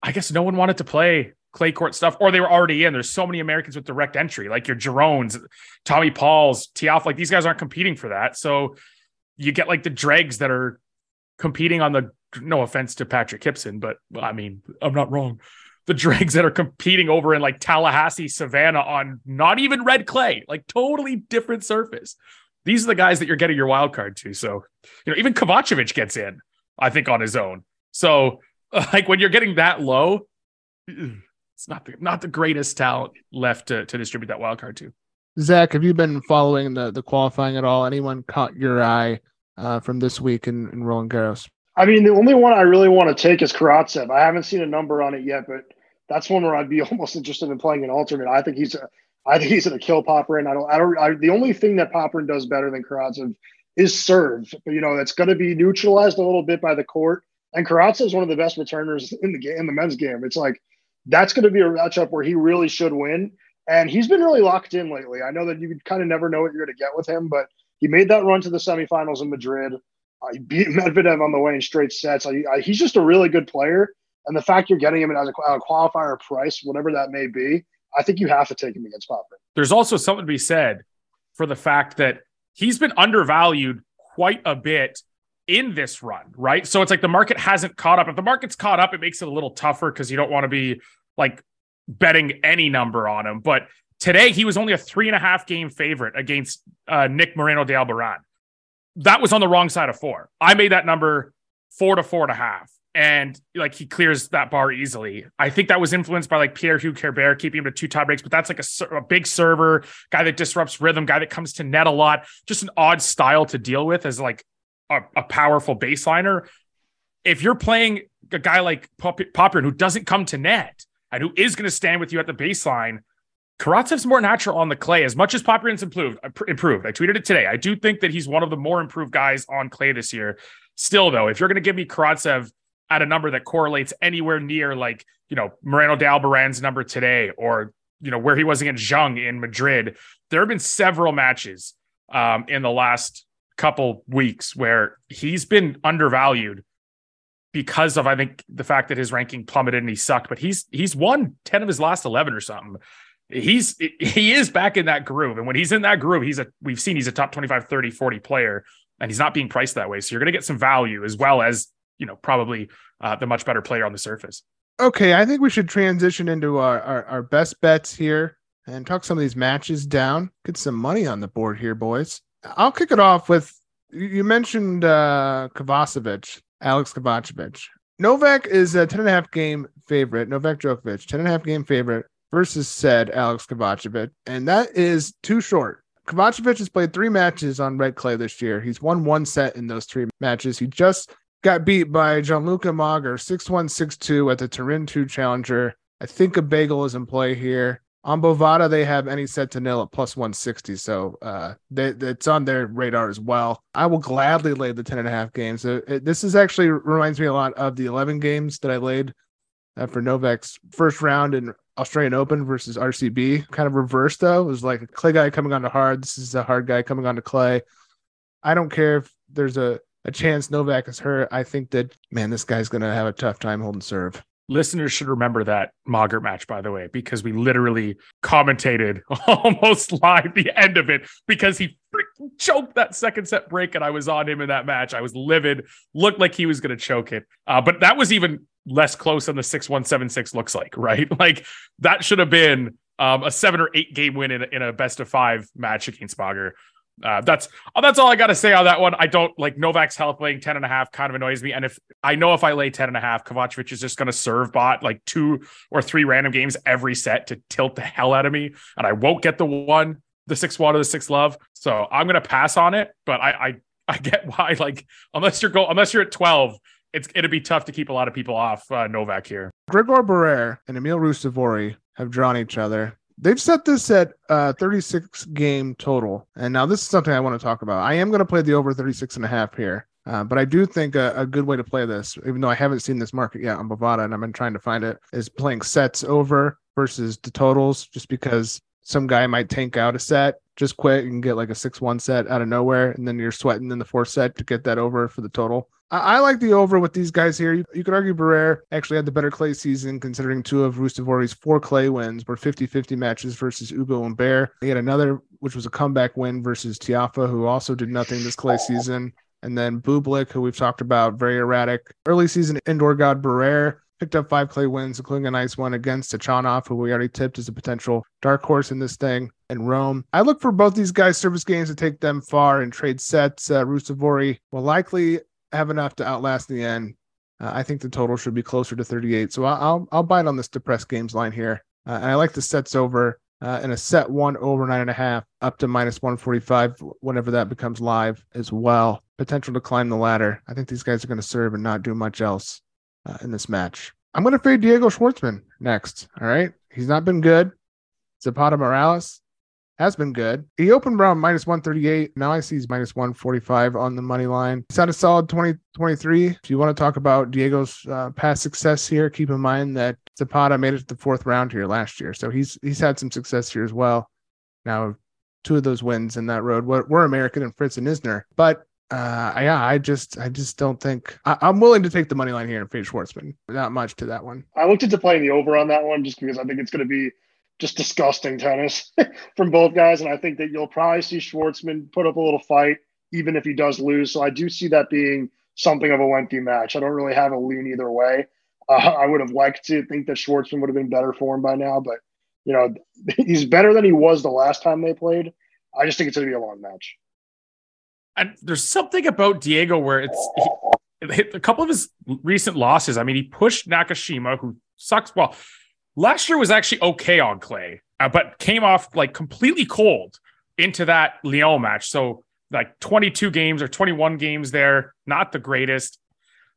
S3: I guess no one wanted to play clay court stuff, or they were already in. There's so many Americans with direct entry, like your Jeroens, Tommy Pauls, Tiaf. Like these guys aren't competing for that, so you get like the dregs that are competing on the. No offense to Patrick Kypson, but I mean, I'm not wrong. The dregs that are competing over in like Tallahassee, Savannah on not even red clay, like totally different surface. These are the guys that you're getting your wild card to. So, you know, even Kovacevic gets in, I think, on his own. So, like when you're getting that low, it's not the not the greatest talent left to, to distribute that wild card to.
S1: Zach, have you been following the, the qualifying at all? Anyone caught your eye uh, from this week in, in Roland Garros?
S4: I mean, the only one I really want to take is Karatsev. I haven't seen a number on it yet, but that's one where I'd be almost interested in playing an alternate. I think he's a, I think he's going to kill Popyrin. I don't, I don't, I, the only thing that Popyrin does better than Karatsev is serve. But, you know, that's going to be neutralized a little bit by the court. And Karatsev is one of the best returners in the game, in the men's game. It's like, that's going to be a matchup where he really should win. And he's been really locked in lately. I know that you kind of never know what you're going to get with him, but he made that run to the semifinals in Madrid. He beat Medvedev on the way in straight sets. I, I, he's just a really good player. And the fact you're getting him as a, a qualifier price, whatever that may be, I think you have to take him against Popper.
S3: There's also something to be said for the fact that he's been undervalued quite a bit in this run, right? So it's like the market hasn't caught up. If the market's caught up, it makes it a little tougher because you don't want to be like betting any number on him. But today he was only a three and a half game favorite against uh, Nick Moreno de Alboran. That was on the wrong side of four. I made that number four to four and a half. And like he clears that bar easily. I think that was influenced by like Pierre-Hugues Herbert keeping him to two tie breaks, but that's like a, a big server, guy that disrupts rhythm, guy that comes to net a lot. Just an odd style to deal with as like a, a powerful baseliner. If you're playing a guy like Popyrin who doesn't come to net and who is going to stand with you at the baseline, Karatsev's more natural on the clay. As much as Popyrin's improved, uh, improved. I tweeted it today. I do think that he's one of the more improved guys on clay this year. Still, though, if you're going to give me Karatsev at a number that correlates anywhere near like you know Moreno de number today, or you know where he was against Zhang in Madrid, there have been several matches um, in the last couple weeks where he's been undervalued because of I think the fact that his ranking plummeted and he sucked. But he's he's won ten of his last eleven or something. He's he is back in that groove. And when he's in that groove he's a we've seen he's a top 25 30 40 player and he's not being priced that way. So you're going to get some value as well as you know probably uh, the much better player on the surface
S1: okay i think we should transition into our, our, our best bets here and talk some of these matches down get some money on the board here boys i'll kick it off with you mentioned uh kovacevic alex kovacevic novak is a 10 and a half game favorite novak djokovic 10 and a half game favorite versus said Alex Kovacevic, and that is too short. Kovacevic has played three matches on red clay this year. He's won one set in those three matches. He just got beat by Gianluca Mager 6 1 6 2 at the Turin 2 Challenger I think a bagel is in play here. On Bovada, they have any set to nil at plus 160. So uh, they, it's on their radar as well. I will gladly lay the 10 and a half games. So it, this is actually reminds me a lot of the 11 games that I laid uh, for Novak's first round in Australian Open versus RCB. Kind of reversed though. It was like a clay guy coming on to hard. This is a hard guy coming on to clay. I don't care if there's a, a chance Novak is hurt. I think that, man, this guy's going to have a tough time holding serve.
S3: Listeners should remember that Mager match, by the way, because we literally commentated almost live the end of it because he freaking choked that second set break and I was on him in that match. I was livid, looked like he was going to choke it. Uh, but that was even less close than the 6176 looks like, right? Like that should have been um, a seven or eight game win in, in a best of five match against Spager. Uh, that's oh, that's all I got to say on that one. I don't like Novak's health laying 10 and a half kind of annoys me. And if I know if I lay 10 and a half, Kovacevic is just going to serve bot like two or three random games every set to tilt the hell out of me. And I won't get the one, the six water, the six love. So I'm going to pass on it. But I, I, I get why, like, unless you're go, unless you're at 12, it's it'd be tough to keep a lot of people off uh, Novak here.
S1: Grégoire Barrere and Emil Ruusuvuori have drawn each other. They've set this at uh, 36 game total. And now this is something I want to talk about. I am going to play the over 36 and a half here. Uh, but I do think a, a, good way to play this, even though I haven't seen this market yet on Bovada and I've been trying to find it, is playing sets over versus the totals, just because some guy might tank out a set just quit and get like a 6 1 set out of nowhere. And then you're sweating in the fourth set to get that over for the total. I, I like the over with these guys here. You, you could argue Barrere actually had the better clay season, considering two of Ruusuvuori's four clay wins were 50 50 matches versus Ugo Humbert. He had another, which was a comeback win versus Tiafoe, who also did nothing this clay season. And then Bublik, who we've talked about, very erratic. Early season indoor god Barrere picked up five clay wins, including a nice one against Khachanov, who we already tipped as a potential dark horse in this thing, and Rome. I look for both these guys' service games to take them far and trade sets. Uh, Ruusuvuori will likely have enough to outlast the end. Uh, I think the total should be closer to 38. So I'll I'll, I'll bite on this depressed games line here. Uh, and I like the sets over uh, and a set one over nine and a half up to minus 145 whenever that becomes live as well. Potential to climb the ladder. I think these guys are going to serve and not do much else uh, in this match. I'm going to fade Diego Schwartzman next. All right. He's not been good. Zapata Miralles has been good. He opened around minus 138. Now I see he's minus 145 on the money line. He's had a solid 2023. if you want to talk about Diego's uh, past success here, keep in mind that Zapata made it to the fourth round here last year. So he's he's had some success here as well. Now, two of those wins in that road were, American and Fritz and Isner. But uh, yeah, I just, I just don't think I, am willing to take the money line here and fade Schwartzman. Not much to that one.
S4: I looked into playing the over on that one just because I think it's going to be just disgusting tennis from both guys, and I think that you'll probably see Schwartzman put up a little fight, even if he does lose. So I do see that being something of a lengthy match. I don't really have a lean either way. Uh, I would have liked to think that Schwartzman would have been better for him by now, but you know he's better than he was the last time they played. I just think it's going to be a long match
S3: and there's something about Diego where it's he, a couple of his recent losses. I mean, he pushed Nakashima, who sucks. Well, last year was actually okay on clay, uh, but came off like completely cold into that Lyon match. So like 22 games or 21 games there, not the greatest.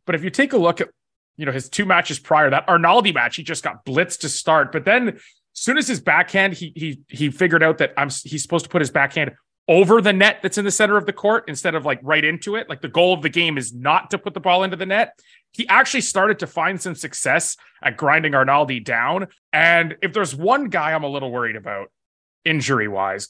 S3: But if you take a look at you know his two matches prior, that Arnaldi match, he just got blitzed to start, but then as soon as his backhand, he he he figured out that I'm he's supposed to put his backhand over the net that's in the center of the court instead of like right into it. Like the goal of the game is not to put the ball into the net. He actually started to find some success at grinding Arnaldi down. And if there's one guy I'm a little worried about injury wise,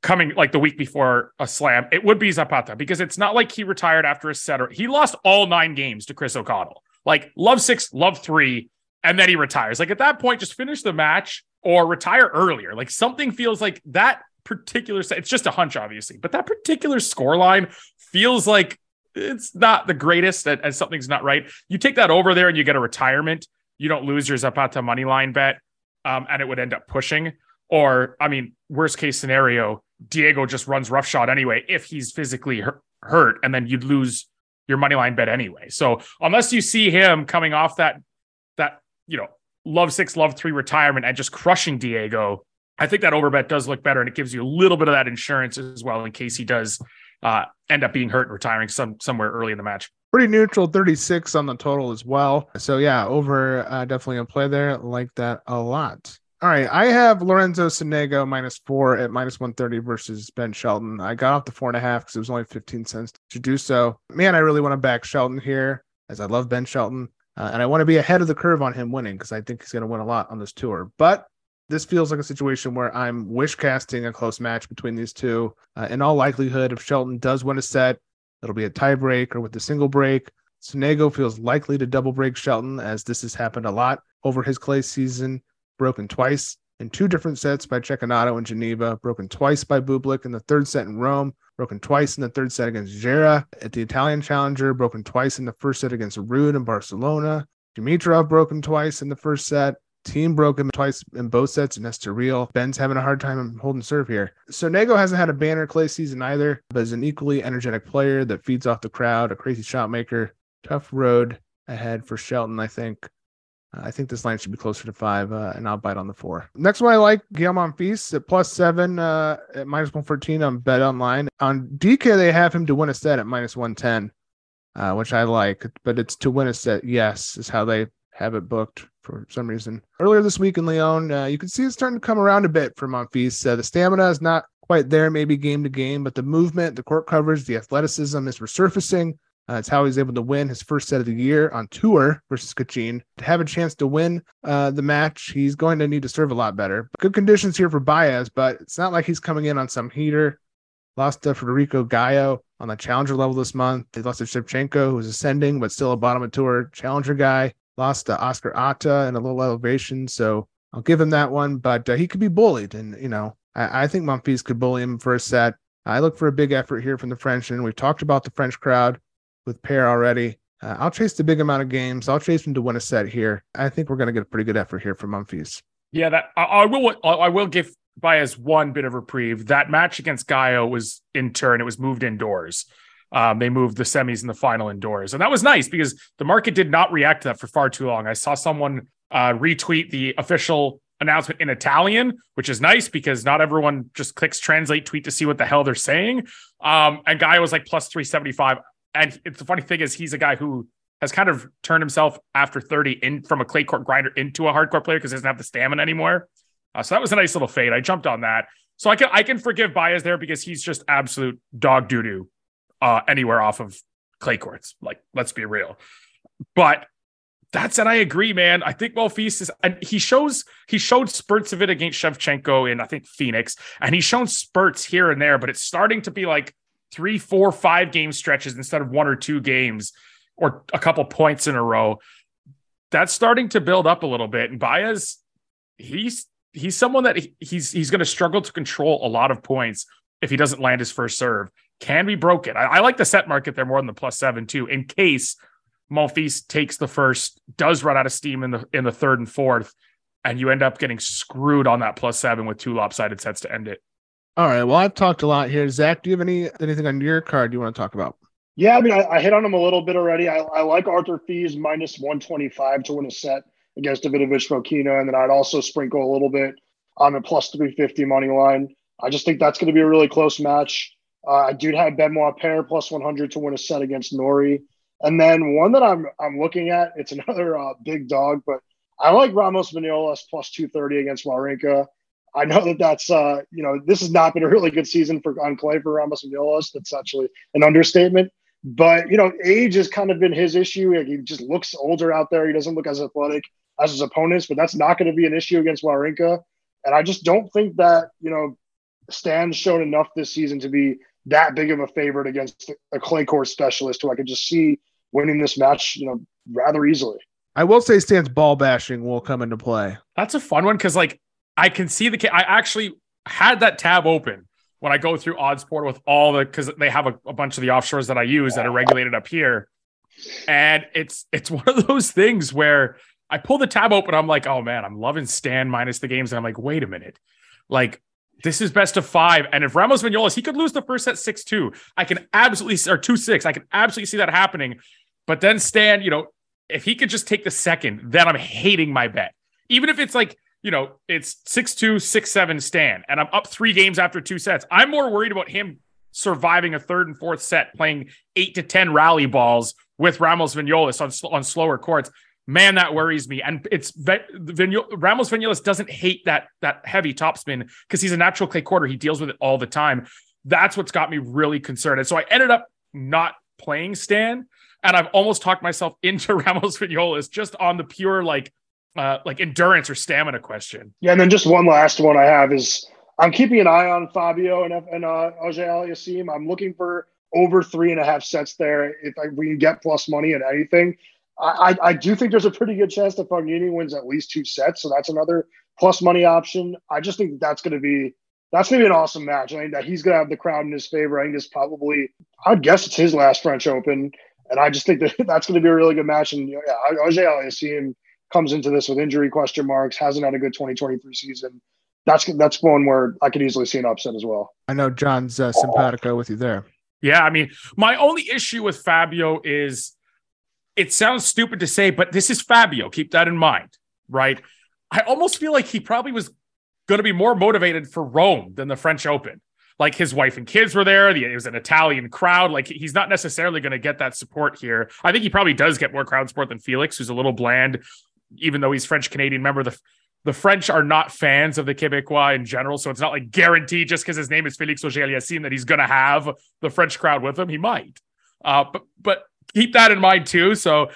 S3: coming like the week before a slam, it would be Zapata because it's not like he retired after a set or he lost all nine games to Chris O'Connell. Like love six, love three, and then he retires. Like at that point, just finish the match or retire earlier. Like something feels like that particular it's just a hunch obviously but that particular score line feels like it's not the greatest and, something's not right. You take that over there and you get a retirement you don't lose your zapata money line bet um, and it would end up pushing. Or i mean worst case scenario diego just runs roughshod anyway if he's physically hurt and then you'd lose your money line bet anyway. So unless you see him coming off that that you know love six love three retirement and just crushing diego I think that overbet does look better, and it gives you a little bit of that insurance as well in case he does uh, end up being hurt and retiring some somewhere early in the match.
S1: pretty neutral 36 on the total as well. So yeah, over uh, definitely a play there. Like that a lot. All right, I have Lorenzo Sonego minus four at minus 130 versus Ben Shelton. I got off the four and a half because it was only 15 cents to do so. Man, I really want to back Shelton here as I love Ben Shelton. Uh, and I want to be ahead of the curve on him winning because I think he's going to win a lot on this tour. But this feels like a situation where I'm wish casting a close match between these two. Uh, in all likelihood, if Shelton does win a set, It'll be a tie break or with a single break. Sonego feels likely to double break Shelton, as this has happened a lot over his clay season, broken twice in two different sets by Cecchinato in Geneva, broken twice by Bublik in the third set in Rome, broken twice in the third set against Gera at the Italian Challenger, broken twice in the first set against Ruud in Barcelona, Dimitrov broken twice in the first set, Thiem broke him twice in both sets, and that's real. Ben's having a hard time holding serve here. Sonego hasn't had a banner clay season either, but is an equally energetic player that feeds off the crowd, a crazy shot maker. Tough road ahead for Shelton, I think. Uh, I think this line should be closer to five, uh, and I'll bite on the four. Next one I like Gael Monfils at plus seven, uh, at minus 114 on Bet Online. On DK, they have him to win a set at minus 110, uh, which I like, but it's to win a set, yes, is how they have it booked for some reason. Earlier this week in Lyon, uh, you can see it's starting to come around a bit for Monfils. Uh, the stamina is not quite there, maybe game to game, but the movement, the court coverage, the athleticism is resurfacing. Uh, it's how he's able to win his first set of the year on tour versus Kachin. To have a chance to win uh, the match, he's going to need to serve a lot better. Good conditions here for Baez, but it's not like he's coming in on some heater. Lost to Federico Gaio on the challenger level this month. They lost to Shevchenko, who's ascending, but still a bottom of tour challenger guy lost to Oscar Otte in a little elevation. So I'll give him that one, but uh, he could be bullied. And, you know, I, I think Monfils could bully him for a set. I look for a big effort here from the French, and we've talked about the French crowd with Paire already. Uh, I'll chase the big amount of games. I'll chase him to win a set here. I think we're going to get a pretty good effort here from Monfils.
S3: Yeah, that I, I will. I will give Baez one bit of reprieve. That match against Gaio was in turn. It was moved indoors. Um, they moved the semis and the final indoors. And that was nice because the market did not react to that for far too long. I saw someone uh, retweet the official announcement in Italian, which is nice because not everyone just clicks translate tweet to see what the hell they're saying. Um, and guy was like plus 375. And it's the funny thing is he's a guy who has kind of turned himself after 30 in from a clay court grinder into a hardcore player because he doesn't have the stamina anymore. Uh, so that was a nice little fade. I jumped on that. So I can I can forgive Baez there because he's just absolute dog doo doo uh, anywhere off of clay courts. Like, let's be real. But that said, I agree, man. I think Monfils is, and he shows he showed spurts of it against Shevchenko in I think Phoenix, and he's shown spurts here and there, but it's starting to be like three, four, five game stretches instead of one or two games or a couple points in a row. That's starting to build up a little bit. And Baez, he's he's someone that he's he's going to struggle to control a lot of points if he doesn't land his first serve can be broken. I, I, like the set market there more than the plus seven too, in case Monfils takes the first, does run out of steam in the in the third and fourth, and you end up getting screwed on that plus seven with two lopsided sets to end it.
S1: All right. Well, I've talked a lot here. Zach, do you have any anything on your card you want to talk about?
S4: Yeah, I mean, I, I hit on him a little bit already. I, I like Arthur Fils minus 125 to win a set against Davidovich Fokina. And then I'd also sprinkle a little bit on the plus 350 money line. I just think that's going to be a really close match. Uh, I do have Benoit Paire plus 100 to win a set against Norrie. And then one that I'm I'm looking at, it's another uh, big dog, but I like Ramos Vinolas plus 230 against Wawrinka. I know that that's uh, you know this has not been a really good season for on clay for Ramos Vinolas. That's actually an understatement. But you know, age has kind of been his issue. Like, he just looks older out there. He doesn't look as athletic as his opponents, but that's not going to be an issue against Wawrinka. And I just don't think that you know Stan's shown enough this season to be that big of a favorite against a clay court specialist who I could just see winning this match, you know, rather easily.
S1: I will say Stan's ball bashing will come into play.
S3: That's a fun one because like I can see the I actually had that tab open when I go through odds portal with all the because they have a, a, bunch of the offshores that I use that are regulated up here. And it's it's one of those things where I pull the tab open, I'm like, oh man, I'm loving Stan minus the games. And I'm like, wait a minute. Like this is best of five. And if Ramos Vinolas, he could lose the first set 6 2. I can absolutely, or 2 6. I can absolutely see that happening. But then Stan, you know, if he could just take the second, then I'm hating my bet. Even if it's like, you know, it's 6 2, 6 7 Stan, and I'm up three games after two sets. I'm more worried about him surviving a third and fourth set, playing eight to 10 rally balls with Ramos Vinolas on on slower courts, man, that worries me. And it's Vigno- Ramos Vinolas doesn't hate that that heavy topspin because he's a natural clay quarter. He deals with it all the time. That's what's got me really concerned. And so I ended up not playing Stan, and I've almost talked myself into Ramos Vinolas just on the pure like uh, like endurance or stamina question.
S4: Yeah, and then just one last one I have is I'm keeping an eye on Fabio and and uh, Auger I'm looking for over three and a half sets there. If I, we can get plus money at anything, I, I, I do think there's a pretty good chance that Fognini wins at least two sets, so that's another plus money option. I just think that's going to be that's going to be an awesome match. I think that he's going to have the crowd in his favor. I think this probably I'd guess it's his last French Open, and I just think that that's going to be a really good match. And yeah, Auger-Aliassime comes into this with injury question marks, hasn't had a good 2023 season. That's that's one where I could easily see an upset as well.
S1: I know Jon's uh, simpatico with you there.
S3: Yeah, I mean, my only issue with Fabio is it sounds stupid to say, but this is Fabio. Keep that in mind, right? I almost feel like he probably was going to be more motivated for Rome than the French Open. Like his wife and kids were there. It was an Italian crowd. Like he's not necessarily going to get that support here. I think he probably does get more crowd support than Felix, who's a little bland, even though he's French Canadian. Remember the the French are not fans of the Quebecois in general, so it's not like guaranteed just because his name is Felix Auger-Aliassime that he's going to have the French crowd with him. He might, uh, but but keep that in mind too. So,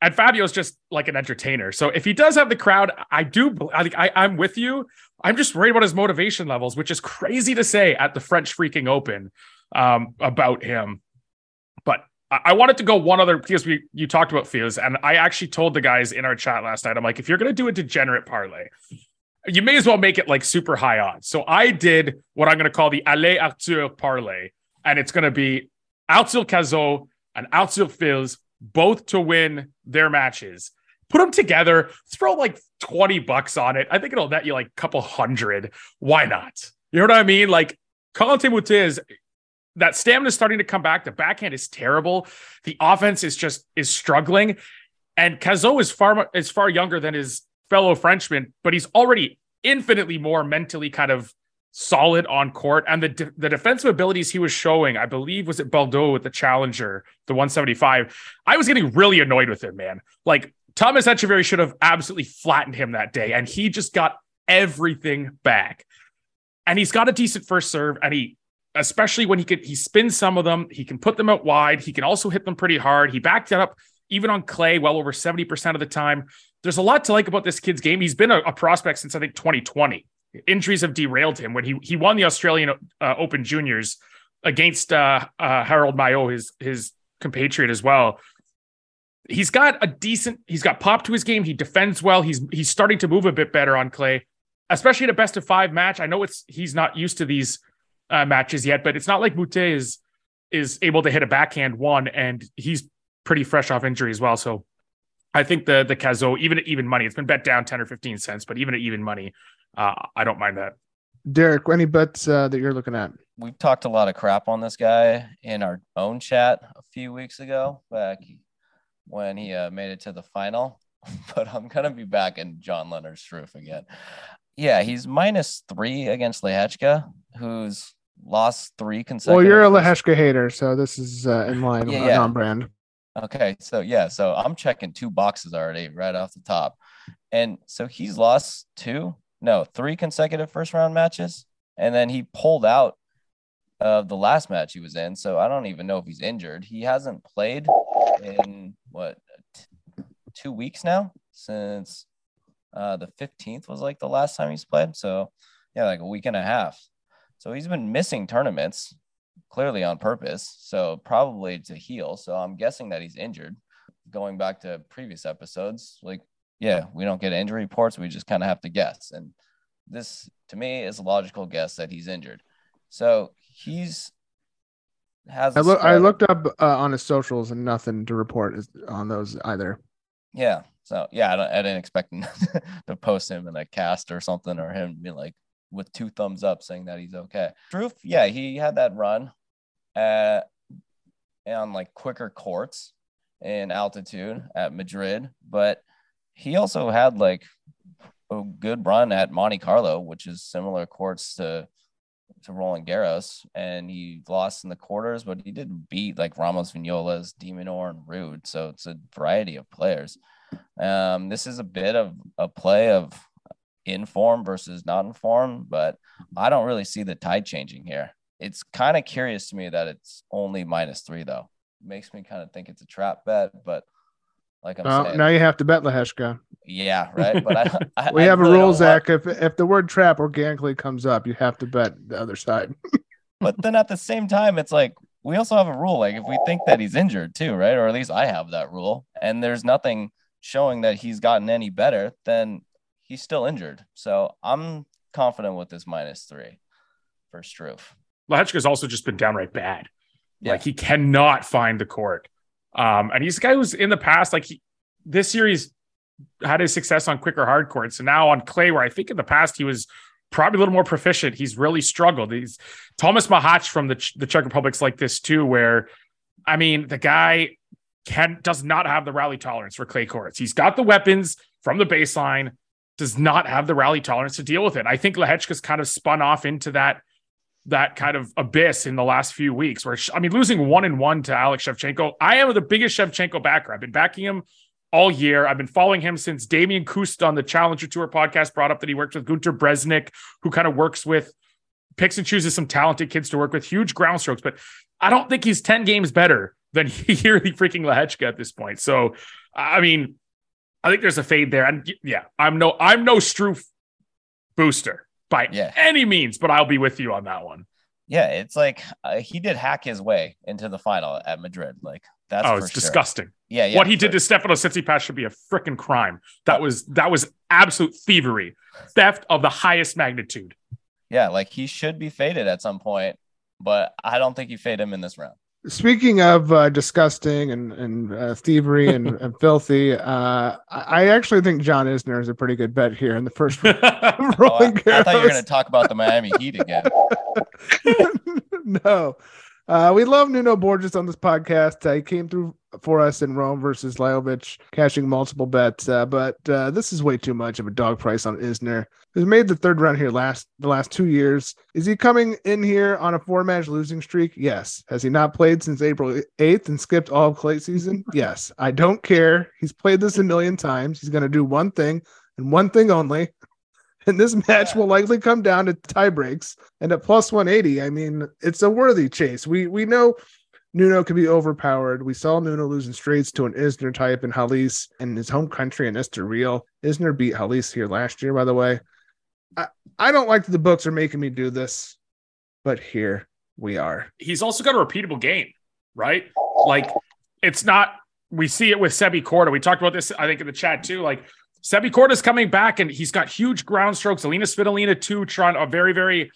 S3: and Fabio's just like an entertainer. So if he does have the crowd, I do. I, I I'm with you. I'm just worried about his motivation levels, which is crazy to say at the French freaking Open um, about him. But I, I wanted to go one other because we you talked about Fils, and I actually told the guys in our chat last night. I'm like, if you're gonna do a degenerate parlay, you may as well make it like super high odds. So I did what I'm to call the Allez Arthur parlay, and it's to be Arthur Cazaux and Arthur Fils both to win their matches. Put them together, throw like 20 bucks on it. I think it'll net you like a couple hundred. Why not? You know what I mean? Like Moutet is that stamina is starting to come back. The backhand is terrible. The offense is just is struggling. And Cazaux is far is far younger than his fellow Frenchman, but he's already infinitely more mentally kind of solid on court. And the de- the defensive abilities he was showing i believe was at Bordeaux with the challenger the 175 i was getting really annoyed with him man. Like thomas Etcheverry should have absolutely flattened him that day and he just got everything back. And he's got a decent first serve and he especially when he could he spins some of them he can put them out wide he can also hit them pretty hard he backed it up even on clay well over 70% of the time. There's a lot to like about this kid's game. He's been a, a prospect since i think 2020 injuries have derailed him when he he won the Australian uh, Open Juniors against uh, uh, Harold Mayot, his his compatriot as well. He's got a decent. He's got pop to his game. He defends well. He's he's starting to move a bit better on clay, especially in a best of five match. I know it's he's not used to these uh, matches yet, but it's not like Moutet is is able to hit a backhand one, and he's pretty fresh off injury as well. So I think the the Cazaux, even at even money, it's been bet down 10 or 15 cents, but even at even money, uh, I don't mind that.
S1: Derek, any bets uh, that you're looking at?
S2: We've talked a lot of crap on this guy in our own chat a few weeks ago, back when he uh, made it to the final. But I'm gonna be back in Jan-Lennard Struff again. Yeah, he's minus three against Lehecka, who's lost three consecutive.
S1: Well, you're a Lehecka hater, so this is uh, in line yeah, yeah. on brand.
S2: Okay, so yeah, so I'm checking two boxes already right off the top, and so he's lost two no, three consecutive first round matches. And then he pulled out of the last match he was in. So I don't even know if he's injured. He hasn't played in what, t- two weeks now since uh, the 15th was like the last time he's played. So yeah, like a week and a half. So he's been missing tournaments clearly on purpose. So probably to heal. So I'm guessing that he's injured. Going back to previous episodes, like yeah, we don't get injury reports. We just kind of have to guess. And this, to me, is a logical guess that he's injured. So he's has.
S1: I, look, I looked up uh, on his socials and nothing to report on those either.
S2: Yeah. So yeah, I, I didn't expect to post him in a cast or something, or him be like with two thumbs up saying that he's okay. Proof, yeah, he had that run at on like quicker courts in altitude at Madrid, but he also had like a good run at Monte Carlo, which is similar courts to to Roland Garros, and he lost in the quarters, but he did beat like Ramos Vinolas, de Minaur, and Ruud. So it's a variety of players. Um, this is a bit of a play of in form versus not in form, but mm-hmm. I don't really see the tide changing here. It's kind of curious to me that it's only minus three, though. Makes me kind of think it's a trap bet, but like I'm
S1: Well,
S2: saying,
S1: now you have to bet Lehecka.
S2: yeah, right. But I, I
S1: We
S2: I
S1: have a rule, Zach. If if the word trap organically comes up, you have to bet the other side.
S2: but then at the same time, it's like we also have a rule. Like if we think that he's injured too, right? Or at least I have that rule, and there's nothing showing that he's gotten any better, then he's still injured. So I'm confident with this minus three for Struff.
S3: Lehecka's also just been downright bad.
S2: Yeah.
S3: Like he cannot find the court. Um, and he's a guy who's in the past, like he, this year he's had his success on quicker hard courts. And now on clay, where I think in the past he was probably a little more proficient, he's really struggled. He's Thomas Machac from the, the Czech Republic's like this too, where I mean, the guy can does not have the rally tolerance for clay courts. He's got the weapons from the baseline, does not have the rally tolerance to deal with it. I think Lehecka's kind of spun off into that that kind of abyss in the last few weeks where I mean losing one and one to Alex Shevchenko. I am the biggest Shevchenko backer. I've been backing him all year. I've been following him since Damian Kust on the Challenger Tour podcast brought up that he worked with Gunter Bresnik, who kind of works with picks and chooses some talented kids to work with, huge ground strokes, but I don't think he's 10 games better than Yearly freaking Lehecka at this point. So I mean, I think there's a fade there. And yeah, I'm no I'm no Struff booster by
S2: Yeah.
S3: any means, but I'll be with you on that one.
S2: Yeah, it's like uh, he did hack his way into the final at Madrid. Like that's
S3: oh, it's
S2: sure.
S3: disgusting.
S2: Yeah, yeah.
S3: what he did to Stefano Tsitsipas should be a freaking crime. That was that was absolute thievery, theft of the highest magnitude.
S2: yeah, like he should be faded at some point, but I don't think you fade him in this round.
S1: Speaking of uh, disgusting and and uh, thievery and, and filthy, uh, I I actually think John Isner is a pretty good bet here in the first round.
S2: Oh, I, I thought you were going to talk about the Miami Heat again.
S1: no. Uh, we love Nuno Borges on this podcast. Uh, he came through for us in Rome versus Lajovic, cashing multiple bets. Uh, but uh, this is way too much of a dog price on Isner, who's made the third round here last the last two years. Is he coming in here on a four match losing streak? Yes. Has he not played since April 8th and skipped all of clay season? Yes. I don't care. He's played this a million times. He's going to do one thing and one thing only. And this match will likely come down to tie breaks. And at plus 180, I mean, it's a worthy chase. We we know Nuno can be overpowered. We saw Nuno losing straights to an Isner type in Halys in his home country in Estoril. Isner beat Halys here last year, by the way. I, I don't like that the books are making me do this, but here we are.
S3: He's also got a repeatable game, right? Like it's not. We see it with Sebi Korda. We talked about this, I think, in the chat too. Like Sebi Korda's coming back, and he's got huge ground strokes. Alina Svitolina too, trying a very, very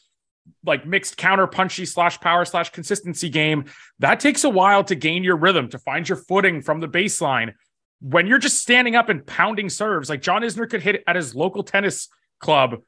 S3: like mixed counter punchy slash power slash consistency game. That takes a while to gain your rhythm, to find your footing from the baseline. When you're just standing up and pounding serves, like John Isner could hit at his local tennis club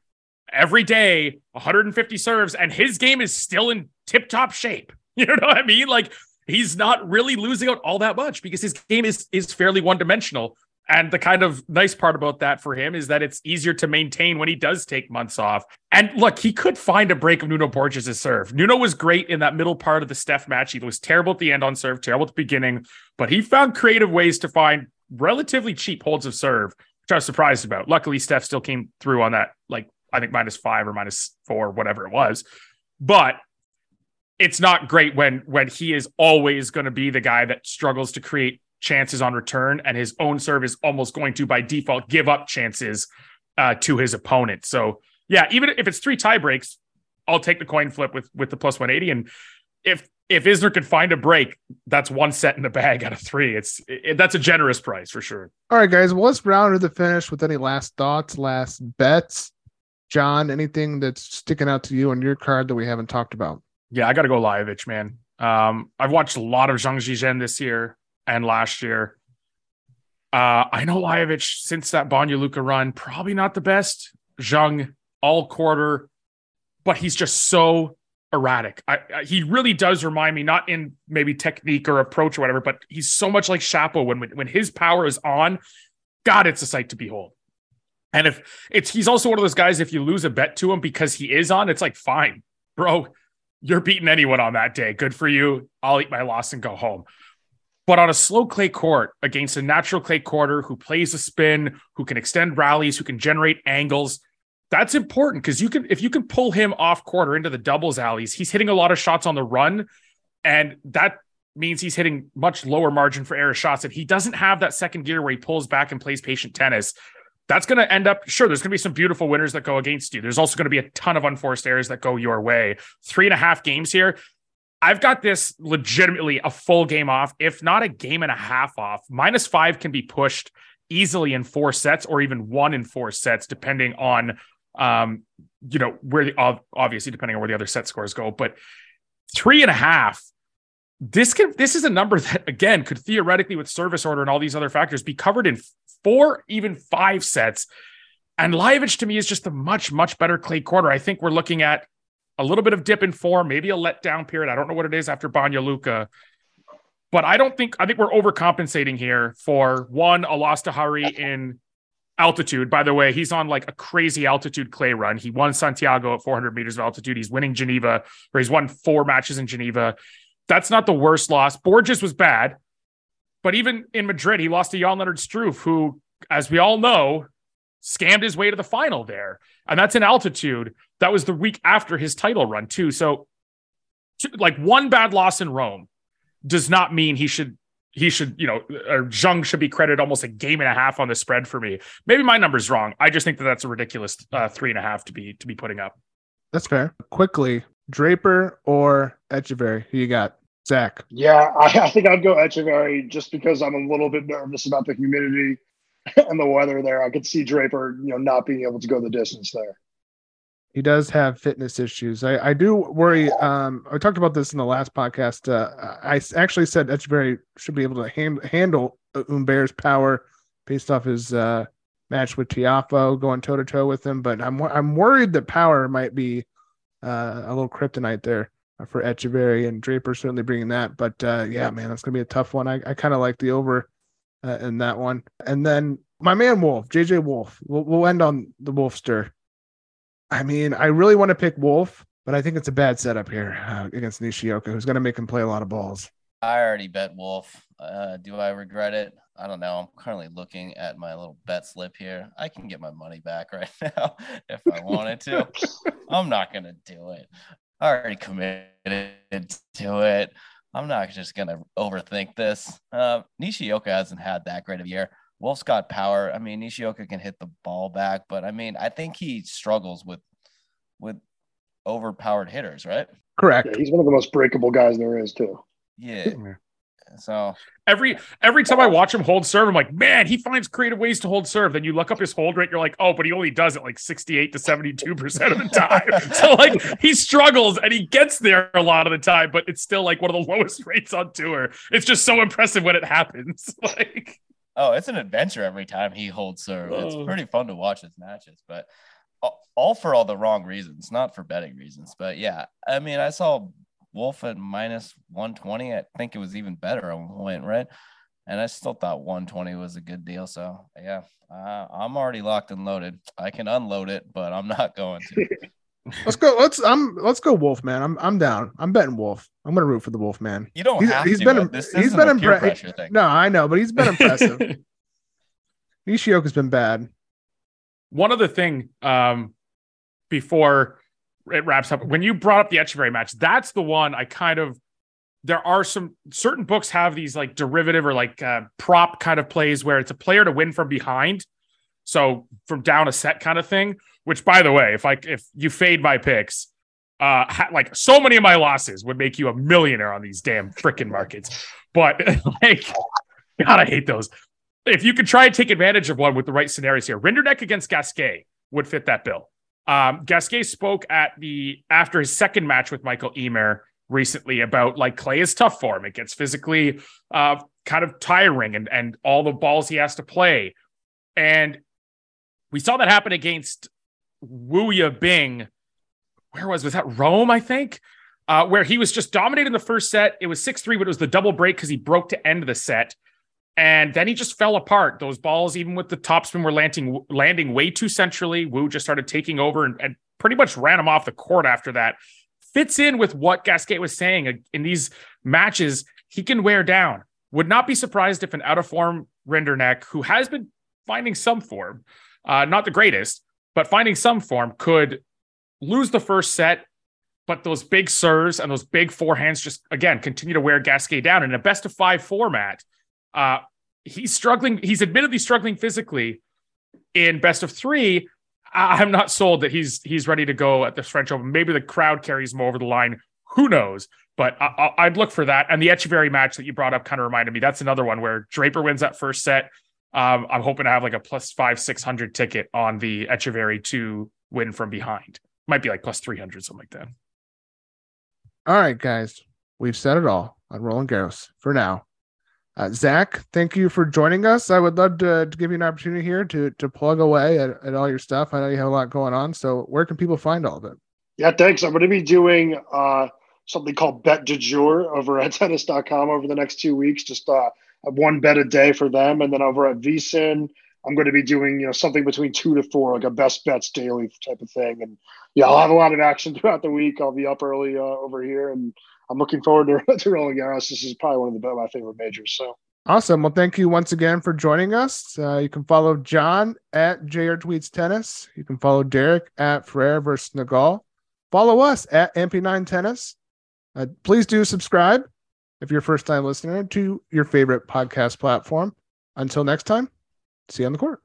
S3: every day, 150 serves, and his game is still in tip top shape. You know what I mean? Like he's not really losing out all that much because his game is is fairly one dimensional. And the kind of nice part about that for him is that it's easier to maintain when he does take months off. And look, he could find a break of Nuno Borges' serve. Nuno was great in that middle part of the Steph match. He was terrible at the end on serve, terrible at the beginning, but he found creative ways to find relatively cheap holds of serve, which I was surprised about. Luckily, Steph still came through on that, like I think minus five or minus four, whatever it was. But it's not great when when he is always going to be the guy that struggles to create chances on return and his own serve is almost going to by default give up chances uh, to his opponent so yeah even if it's three tie breaks i'll take the coin flip with with the plus 180 and if if isner could find a break that's one set in the bag out of three it's it, that's a generous price for sure
S1: All right, guys. Well, let's round to the finish with any last thoughts, last bets. Jon, anything that's sticking out to you on your card that we haven't talked about?
S3: Yeah, I got to go Lajovic, man. Um, I've watched a lot of Zhang Zhizhen this year and last year. Uh, I know Lajovic since that Banja Luka run, probably not the best. Zhang all quarter, but he's just so erratic. I, I, he really does remind me, not in maybe technique or approach or whatever, but he's so much like Shapo when when his power is on. God, it's a sight to behold. And if it's he's also one of those guys, if you lose a bet to him because he is on, it's like fine bro, you're beating anyone on that day. Good for you. I'll eat my loss and go home. But on a slow clay court against a natural clay quarter who plays a spin, who can extend rallies, who can generate angles, that's important because you can if you can pull him off quarter into the doubles alleys, he's hitting a lot of shots on the run, and that means he's hitting much lower margin for error shots. And he doesn't have that second gear where he pulls back and plays patient tennis. That's going to end up, sure, there's going to be some beautiful winners that go against you. There's also going to be a ton of unforced errors that go your way. Three and a half games here. I've got this legitimately a full game off, if not a game and a half off. Minus five can be pushed easily in four sets or even one in four sets, depending on, um, you know, where the obviously depending on where the other set scores go. But three and a half, this can this is a number that again could theoretically, with service order and all these other factors, be covered in four, even five sets. And Lajovic to me is just a much, much better clay quarter. I think we're looking at a little bit of dip in form, maybe a letdown period. I don't know what it is after Banja Luka. But I don't think I think we're overcompensating here for one, a loss to Jarry in altitude. By the way, he's on like a crazy altitude clay run. He won Santiago at 400 meters of altitude. He's winning Geneva, or he's won four matches in Geneva. That's not the worst loss. Borges was bad, but even in Madrid, he lost to Jan-Lennard Struff, who, as we all know, scammed his way to the final there. And that's in altitude. That was the week after his title run, too. So, like one bad loss in Rome does not mean he should he should, you know, or Zheng should be credited almost a game and a half on the spread for me. Maybe my number's wrong. I just think that that's a ridiculous uh, three and a half to be to be putting up.
S1: That's fair. Quickly, Draper or Etcheverry? Who you got? Zach.
S4: Yeah, I, I think I'd go Etcheverry just because I'm a little bit nervous about the humidity and the weather there. I could see Draper, you know, not being able to go the distance there.
S1: He does have fitness issues. I, I do worry. Um, I talked about this in the last podcast. Uh, I actually said Etcheverry should be able to hand, handle Humbert's power based off his uh, match with Tiafoe going toe to toe with him. But I'm I'm worried that power might be uh, a little kryptonite there for Etcheverry and Draper certainly bringing that. But uh, yeah, man, that's gonna be a tough one. I, I kind of like the over uh, in that one. And then my man Wolf, JJ Wolf. We'll, we'll end on the Wolfster. I mean, I really want to pick Wolf, but I think it's a bad setup here uh, against Nishioka, who's going to make him play a lot of balls.
S2: I already bet Wolf. Uh, do I regret it? I don't know. I'm currently looking at my little bet slip here. I can get my money back right now if I wanted to. I'm not going to do it. I already committed to it. I'm not just going to overthink this. Uh, Nishioka hasn't had that great of a year. Wolf's got power. I mean, Nishioka can hit the ball back, but I mean, I think he struggles with with overpowered hitters, right?
S1: Correct.
S4: Yeah, he's one of the most breakable guys there is, too.
S2: Yeah. So
S3: every every time I watch him hold serve, I'm like, man, he finds creative ways to hold serve. Then you look up his hold rate, you're like, oh, but he only does it like 68 to 72 percent of the time. so like he struggles and he gets there a lot of the time, but it's still like one of the lowest rates on tour. It's just so impressive when it happens. like
S2: oh, it's an adventure every time he holds serve. It's oh. pretty fun to watch his matches, but all for all the wrong reasons, not for betting reasons. But yeah, I mean, I saw Wolf at minus 120. I think it was even better on point, right? And I still thought 120 was a good deal. So yeah, uh, I'm already locked and loaded. I can unload it, but I'm not going to.
S1: let's go. Let's I'm let's go Wolf, man. I'm I'm down. I'm betting Wolf. I'm gonna root for the Wolf, man.
S2: You don't
S1: he's,
S2: have
S1: he's
S2: to.
S1: Been, this he's been impressive. No, I know, but he's been impressive. Nishioka's been bad.
S3: One other thing, um, before it wraps up. When you brought up the Etcheverry match, that's the one I kind of there are some certain books have these like derivative or like uh, prop kind of plays where it's a player to win from behind, so from down a set kind of thing. Which, by the way, if I if you fade my picks, uh, ha- like so many of my losses would make you a millionaire on these damn freaking markets. But like, God, I hate those. If you could try and take advantage of one with the right scenarios here, Rinderknech against Gasquet would fit that bill. Um, Gasquet spoke at the after his second match with Michael Emer recently about like clay is tough for him. It gets physically uh, kind of tiring and and all the balls he has to play. And we saw that happen against Wu Bing. Where was was that Rome? I think. Uh, where he was just dominating the first set. It was 6 3, but it was the double break because he broke to end the set. And then he just fell apart. Those balls, even with the topspin, were landing landing way too centrally. Wu just started taking over and, and pretty much ran him off the court after that. fits in with what Gasquet was saying in these matches. He can wear down. Would not be surprised if an out of form Rinderknech, who has been finding some form, uh, not the greatest, but finding some form, could lose the first set. But those big serves and those big forehands just again continue to wear Gasquet down in a best of five format. Uh, he's struggling. He's admittedly struggling physically in best of three. I'm not sold that he's he's ready to go at the French Open. Maybe the crowd carries him over the line. Who knows? But I, would look for that. And the Etcheverry match that you brought up kind of reminded me. That's another one where Draper wins that first set. Um, I'm hoping to have like a plus five, 600 ticket on the Etcheverry to win from behind. Might be like plus 300, something like that.
S1: All right, guys. We've said it all on Roland Garros for now. Uh, Zach, thank you for joining us. I would love to, to give you an opportunity here to to plug away at, at all your stuff. I know you have a lot going on. So where can people find all of it?
S4: Yeah, thanks. I'm going to be doing uh, something called Bet de jour over at tennis.com over the next two weeks. Just uh, one bet a day for them. And then over at VSIN, I'm going to be doing, you know, something between two to four, like a best bets daily type of thing. And yeah, I'll have a lot of action throughout the week. I'll be up early uh, over here and I'm looking forward to, to Roland Garros. This is probably one of the my favorite majors. So
S1: awesome. Well, thank you once again for joining us. Uh, you can follow Jon at JR Tweets Tennis. You can follow Derek at Ferrer versus Nagal. Follow us at MP9 Tennis. Uh, please do subscribe if you're first time listener to your favorite podcast platform. Until next time, see you on the court.